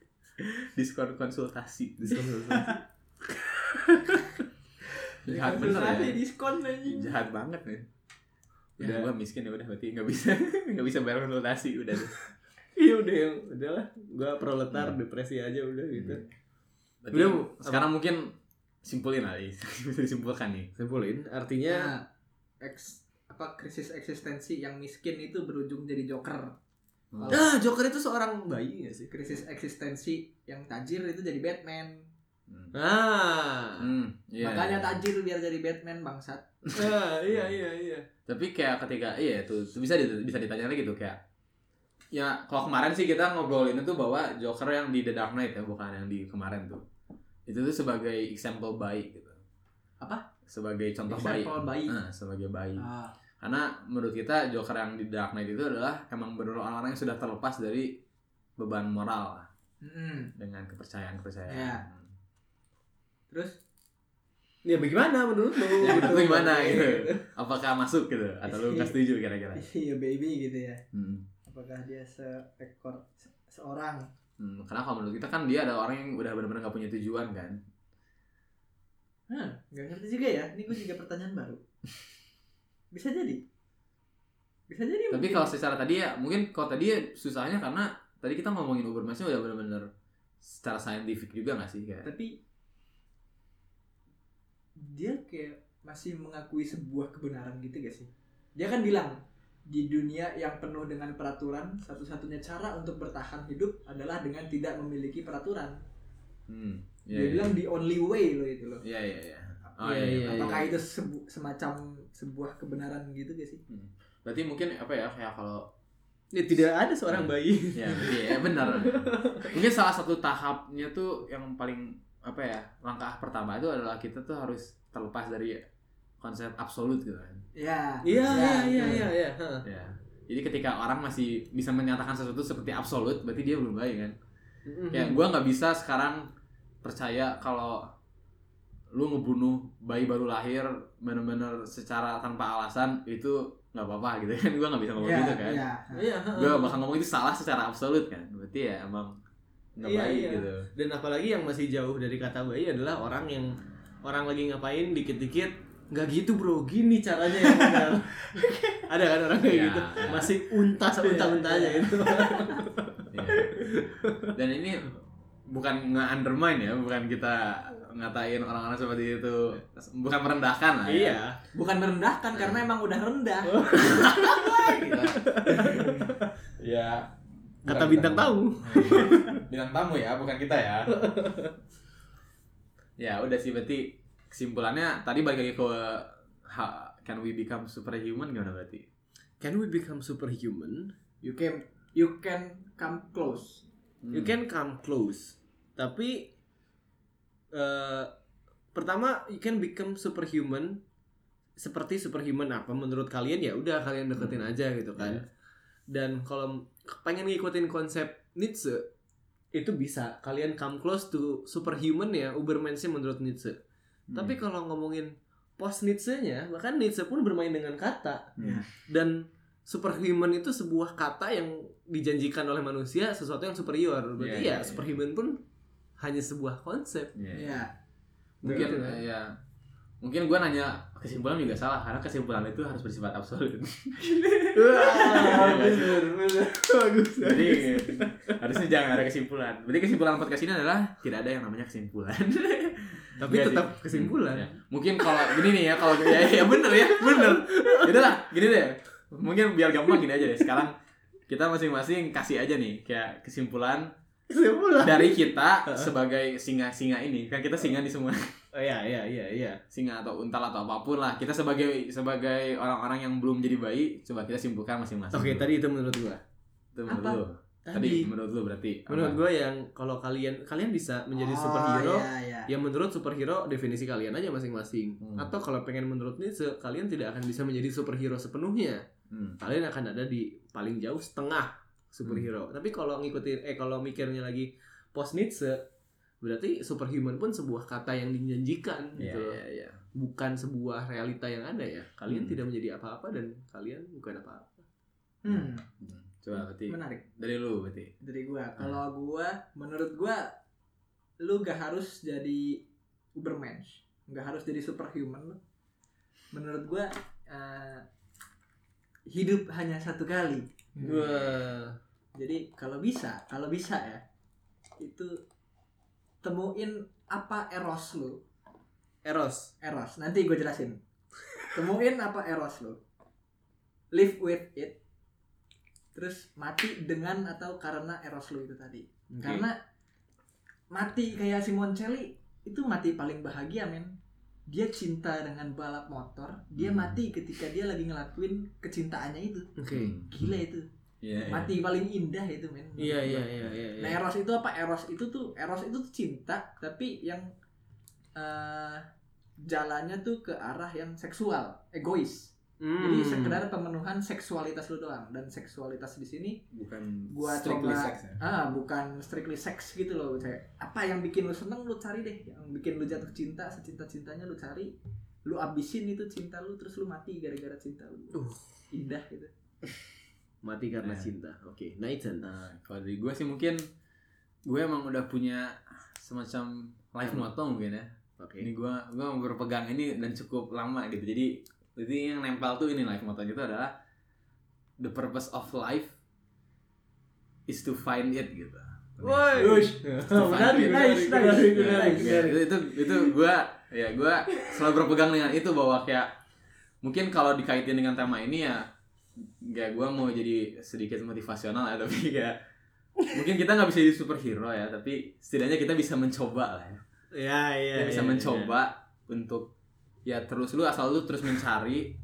diskon konsultasi. Jahat bener ya. diskon anjing Jahat banget nih. Ya Udah. gua miskin ya udah berarti nggak bisa nggak bisa bayar konsultasi udah. Iya udah yang udahlah gua proletar depresi aja udah gitu. Berarti Udah, sekarang mungkin simpulin kali. bisa disimpulkan nih. Simpulin artinya ya eks apa krisis eksistensi yang miskin itu berujung jadi joker Hmm. ah Joker itu seorang bayi gak sih? krisis eksistensi yang tajir itu jadi Batman Hmm. Ah. Hmm, iya, makanya iya. tajir biar jadi Batman bangsat Ah, iya iya iya. Tapi kayak ketika iya itu itu bisa bisa ditanya lagi tuh kayak ya kalau kemarin sih kita ngobrolin itu bahwa Joker yang di The Dark Knight ya bukan yang di kemarin tuh. Itu tuh sebagai example baik gitu. Apa? Sebagai contoh baik. Example baik. Nah, sebagai baik. ah, Karena menurut kita Joker yang di Dark Knight itu adalah emang benar orang-orang yang sudah terlepas dari beban moral lah, mm. dengan kepercayaan-kepercayaan. Ya. terus Ya bagaimana menurut lu? Ya, lu gimana gitu? Apakah masuk gitu? Atau lu nggak setuju kira-kira? iya baby gitu ya Hmm. apakah dia seekor se- seorang Hmm, karena kalau menurut kita kan dia ada orang yang udah benar-benar nggak punya tujuan kan. Hah, nggak ngerti juga ya ini gue juga pertanyaan baru bisa jadi bisa jadi Tapi mungkin. kalau secara tadi ya mungkin kalau tadi ya susahnya karena tadi kita ngomongin Ubermensch udah benar-benar secara saintifik juga nggak sih kayak. tapi dia kayak masih mengakui sebuah kebenaran gitu gak sih dia kan bilang di dunia yang penuh dengan peraturan satu-satunya cara untuk bertahan hidup adalah dengan tidak memiliki peraturan Hmm. dia Iya, iya. bilang the only way loh itu loh Iya, iya, iya. Oh, Iya, iya, iya. apakah itu sebu- semacam sebuah kebenaran gitu gak sih Berarti mungkin apa ya kayak kalau Ya, tidak ada seorang bayi. ya, iya benar. mungkin salah satu tahapnya tuh yang paling apa ya langkah pertama itu adalah kita tuh harus terlepas dari konsep absolut gitu kan. ya Iya, ya, iya, iya, iya, iya. Hah. Ya. Jadi ketika orang masih bisa menyatakan sesuatu seperti absolut, berarti dia belum baik kan. Kayak gua nggak bisa sekarang percaya kalau lu ngebunuh bayi baru lahir bener-bener secara tanpa alasan itu nggak apa-apa gitu kan gua nggak bisa ngomong ya, gitu kan ya. Iya, gue bakal ngomong itu salah secara absolut kan berarti ya emang nggak Iya, baik iya. gitu Dan apalagi yang masih jauh dari kata bayi adalah orang yang orang lagi ngapain dikit-dikit nggak gitu bro, gini caranya yang benar. ada kan orang kayak Iya, gitu, iya. masih unta seunta-untanya Iya, itu. Iya. dan ini bukan nge-undermine ya bukan kita ngatain orang-orang seperti itu. Bukan merendahkan lah ya. Iya. bukan merendahkan karena emang udah rendah. Ya Kata bintang tamu. bintang tamu ya bukan kita ya. Ya udah sih berarti kesimpulannya tadi balik lagi ke can we become superhuman gimana berarti? Can we become superhuman? you can you can come close. You can come close. Tapi eh pertama you can become superhuman seperti superhuman apa menurut kalian ya udah kalian deketin aja gitu kan. Iya. Dan kalau pengen ngikutin konsep Nietzsche itu bisa kalian come close to superhuman ya Ubermensch menurut Nietzsche. Hmm. Tapi kalau ngomongin post Nietzsche-nya, bahkan Nietzsche pun bermain dengan kata Hmm. dan superhuman itu sebuah kata yang dijanjikan oleh manusia sesuatu yang superior. Berarti Iya, ya iya, iya. superhuman pun hanya sebuah konsep. Iya. ya mungkin Begitu, kan? eh, ya mungkin gua nanya kesimpulan juga salah karena kesimpulan itu harus bersifat absolut bener. Bagus. jadi harusnya jangan ada kesimpulan berarti kesimpulan podcast ini adalah tidak ada yang namanya kesimpulan Tapi Nggak tetap sih. kesimpulan. Ya. mungkin kalau gini nih ya kalau ya, ya bener ya bener Yaudah lah gini deh mungkin biar gampang gini aja deh sekarang kita masing-masing kasih aja nih kayak kesimpulan Kesimpulan. dari kita sebagai singa-singa ini kan kita singa di semua Oh, iya, iya, iya, iya. singa atau untal atau apa pun lah kita sebagai sebagai orang-orang yang belum jadi bayi coba kita simpulkan masing-masing Oke, tadi itu menurut gua. itu menurut Apa? lu tadi Tadi menurut lu berarti menurut apa? gua yang kalau kalian kalian bisa menjadi Oh, superhero ya, ya. ya menurut superhero definisi kalian aja masing-masing. Hmm. Atau kalau pengen menurut Nietzsche, kalian tidak akan bisa menjadi superhero sepenuhnya. Hmm. kalian akan ada di paling jauh setengah superhero. Tapi kalau ngikutin eh kalau mikirnya lagi post Nietzsche berarti superhuman pun sebuah kata yang dijanjikan Iya, gitu. iya, iya. Bukan sebuah realita yang ada ya. Kalian Hmm. tidak menjadi apa-apa dan kalian bukan apa-apa. Hmm, Hmm. coba berarti menarik dari lu berarti dari gua kalau gua menurut gua lu gak harus jadi ubermensch nggak harus jadi superhuman menurut gua eh, hidup hanya satu kali Wah. Jadi kalau bisa kalau bisa ya itu temuin apa eros lu. Eros. eros. Nanti gue jelasin. Temuin apa eros lu. Live with it. Terus mati dengan atau karena eros lu itu tadi. Karena mati kayak Simoncelli itu mati paling bahagia men. Dia cinta dengan balap motor dia Hmm. mati ketika dia lagi ngelakuin kecintaannya itu. Oke. Hmm. gila itu Iya, iya. mati paling indah itu men Iya iya iya iya. Nah iya. eros itu apa? Eros itu tuh eros itu tuh cinta tapi yang eh jalannya tuh ke arah yang seksual, egois. Jadi Hmm. sekedar pemenuhan seksualitas lu doang dan seksualitas di sini bukan gua strictly coba sex ya ah bukan strictly sex gitu loh kayak apa yang bikin lu seneng lu cari deh yang bikin lu jatuh cinta secinta cintanya lu cari lu abisin itu cinta lu terus lu mati gara-gara cinta lu Uh. indah gitu mati karena Nah. cinta. Oke, Nathan. Nah, kalau dari gue sih mungkin gue emang udah punya semacam life motto mungkin ya. Oke. Ini gue gue berpegang ini dan cukup lama gitu. Jadi jadi yang nempel tuh ini life motto itu adalah the purpose of life is to find it gitu. Woi. Menarik, Nice, nice, nice. Itu, itu gue ya gue selalu berpegang dengan itu bahwa kayak mungkin kalau dikaitin dengan tema ini ya nggak gue mau jadi sedikit motivasional ya tapi kayak mungkin kita nggak bisa jadi superhero ya tapi setidaknya kita bisa mencoba lah ya. Ya, iya. Kita bisa iya, mencoba untuk ya terus lu asal lu terus mencari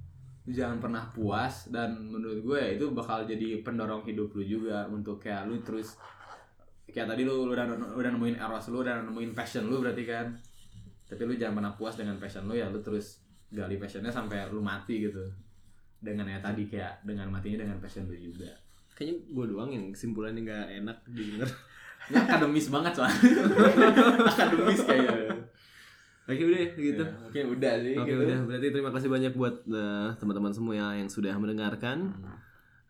jangan pernah puas dan menurut gue ya itu bakal jadi pendorong hidup lu juga untuk kayak lu terus kayak tadi lu, lu udah udah nemuin eros lu udah nemuin passion lu berarti kan. Tapi lu jangan pernah puas dengan passion lu ya lu terus gali passionnya sampai lu mati gitu dengan ya tadi kayak dengan matinya dengan passion lu juga. Kayaknya gue doang yang kesimpulannya nggak enak didengar. ini akademis banget soalnya akademis kayaknya Oke udah gitu. Ya, mungkin udah sih Oke gitu. udah, berarti terima kasih banyak buat eh, teman-teman semua ya yang sudah mendengarkan.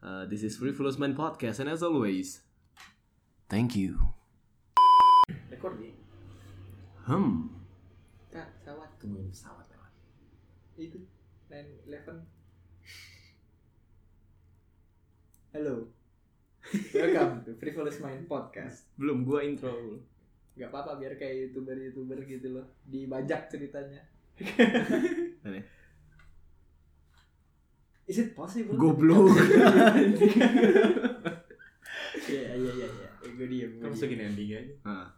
Uh, this is Frivolous Mind Podcast and as always, thank you. rekor nih Hmm. Kak, pesawat tungguin pesawat lewat itu 911 Halo Welcome to Frivolous Mind Podcast Belum gua intro. Gak apa-apa biar kayak youtuber-youtuber gitu loh Dibajak ceritanya. Is it possible? Goblok. Iya iya iya iya Gue diem Kamu segini ending aja Ah.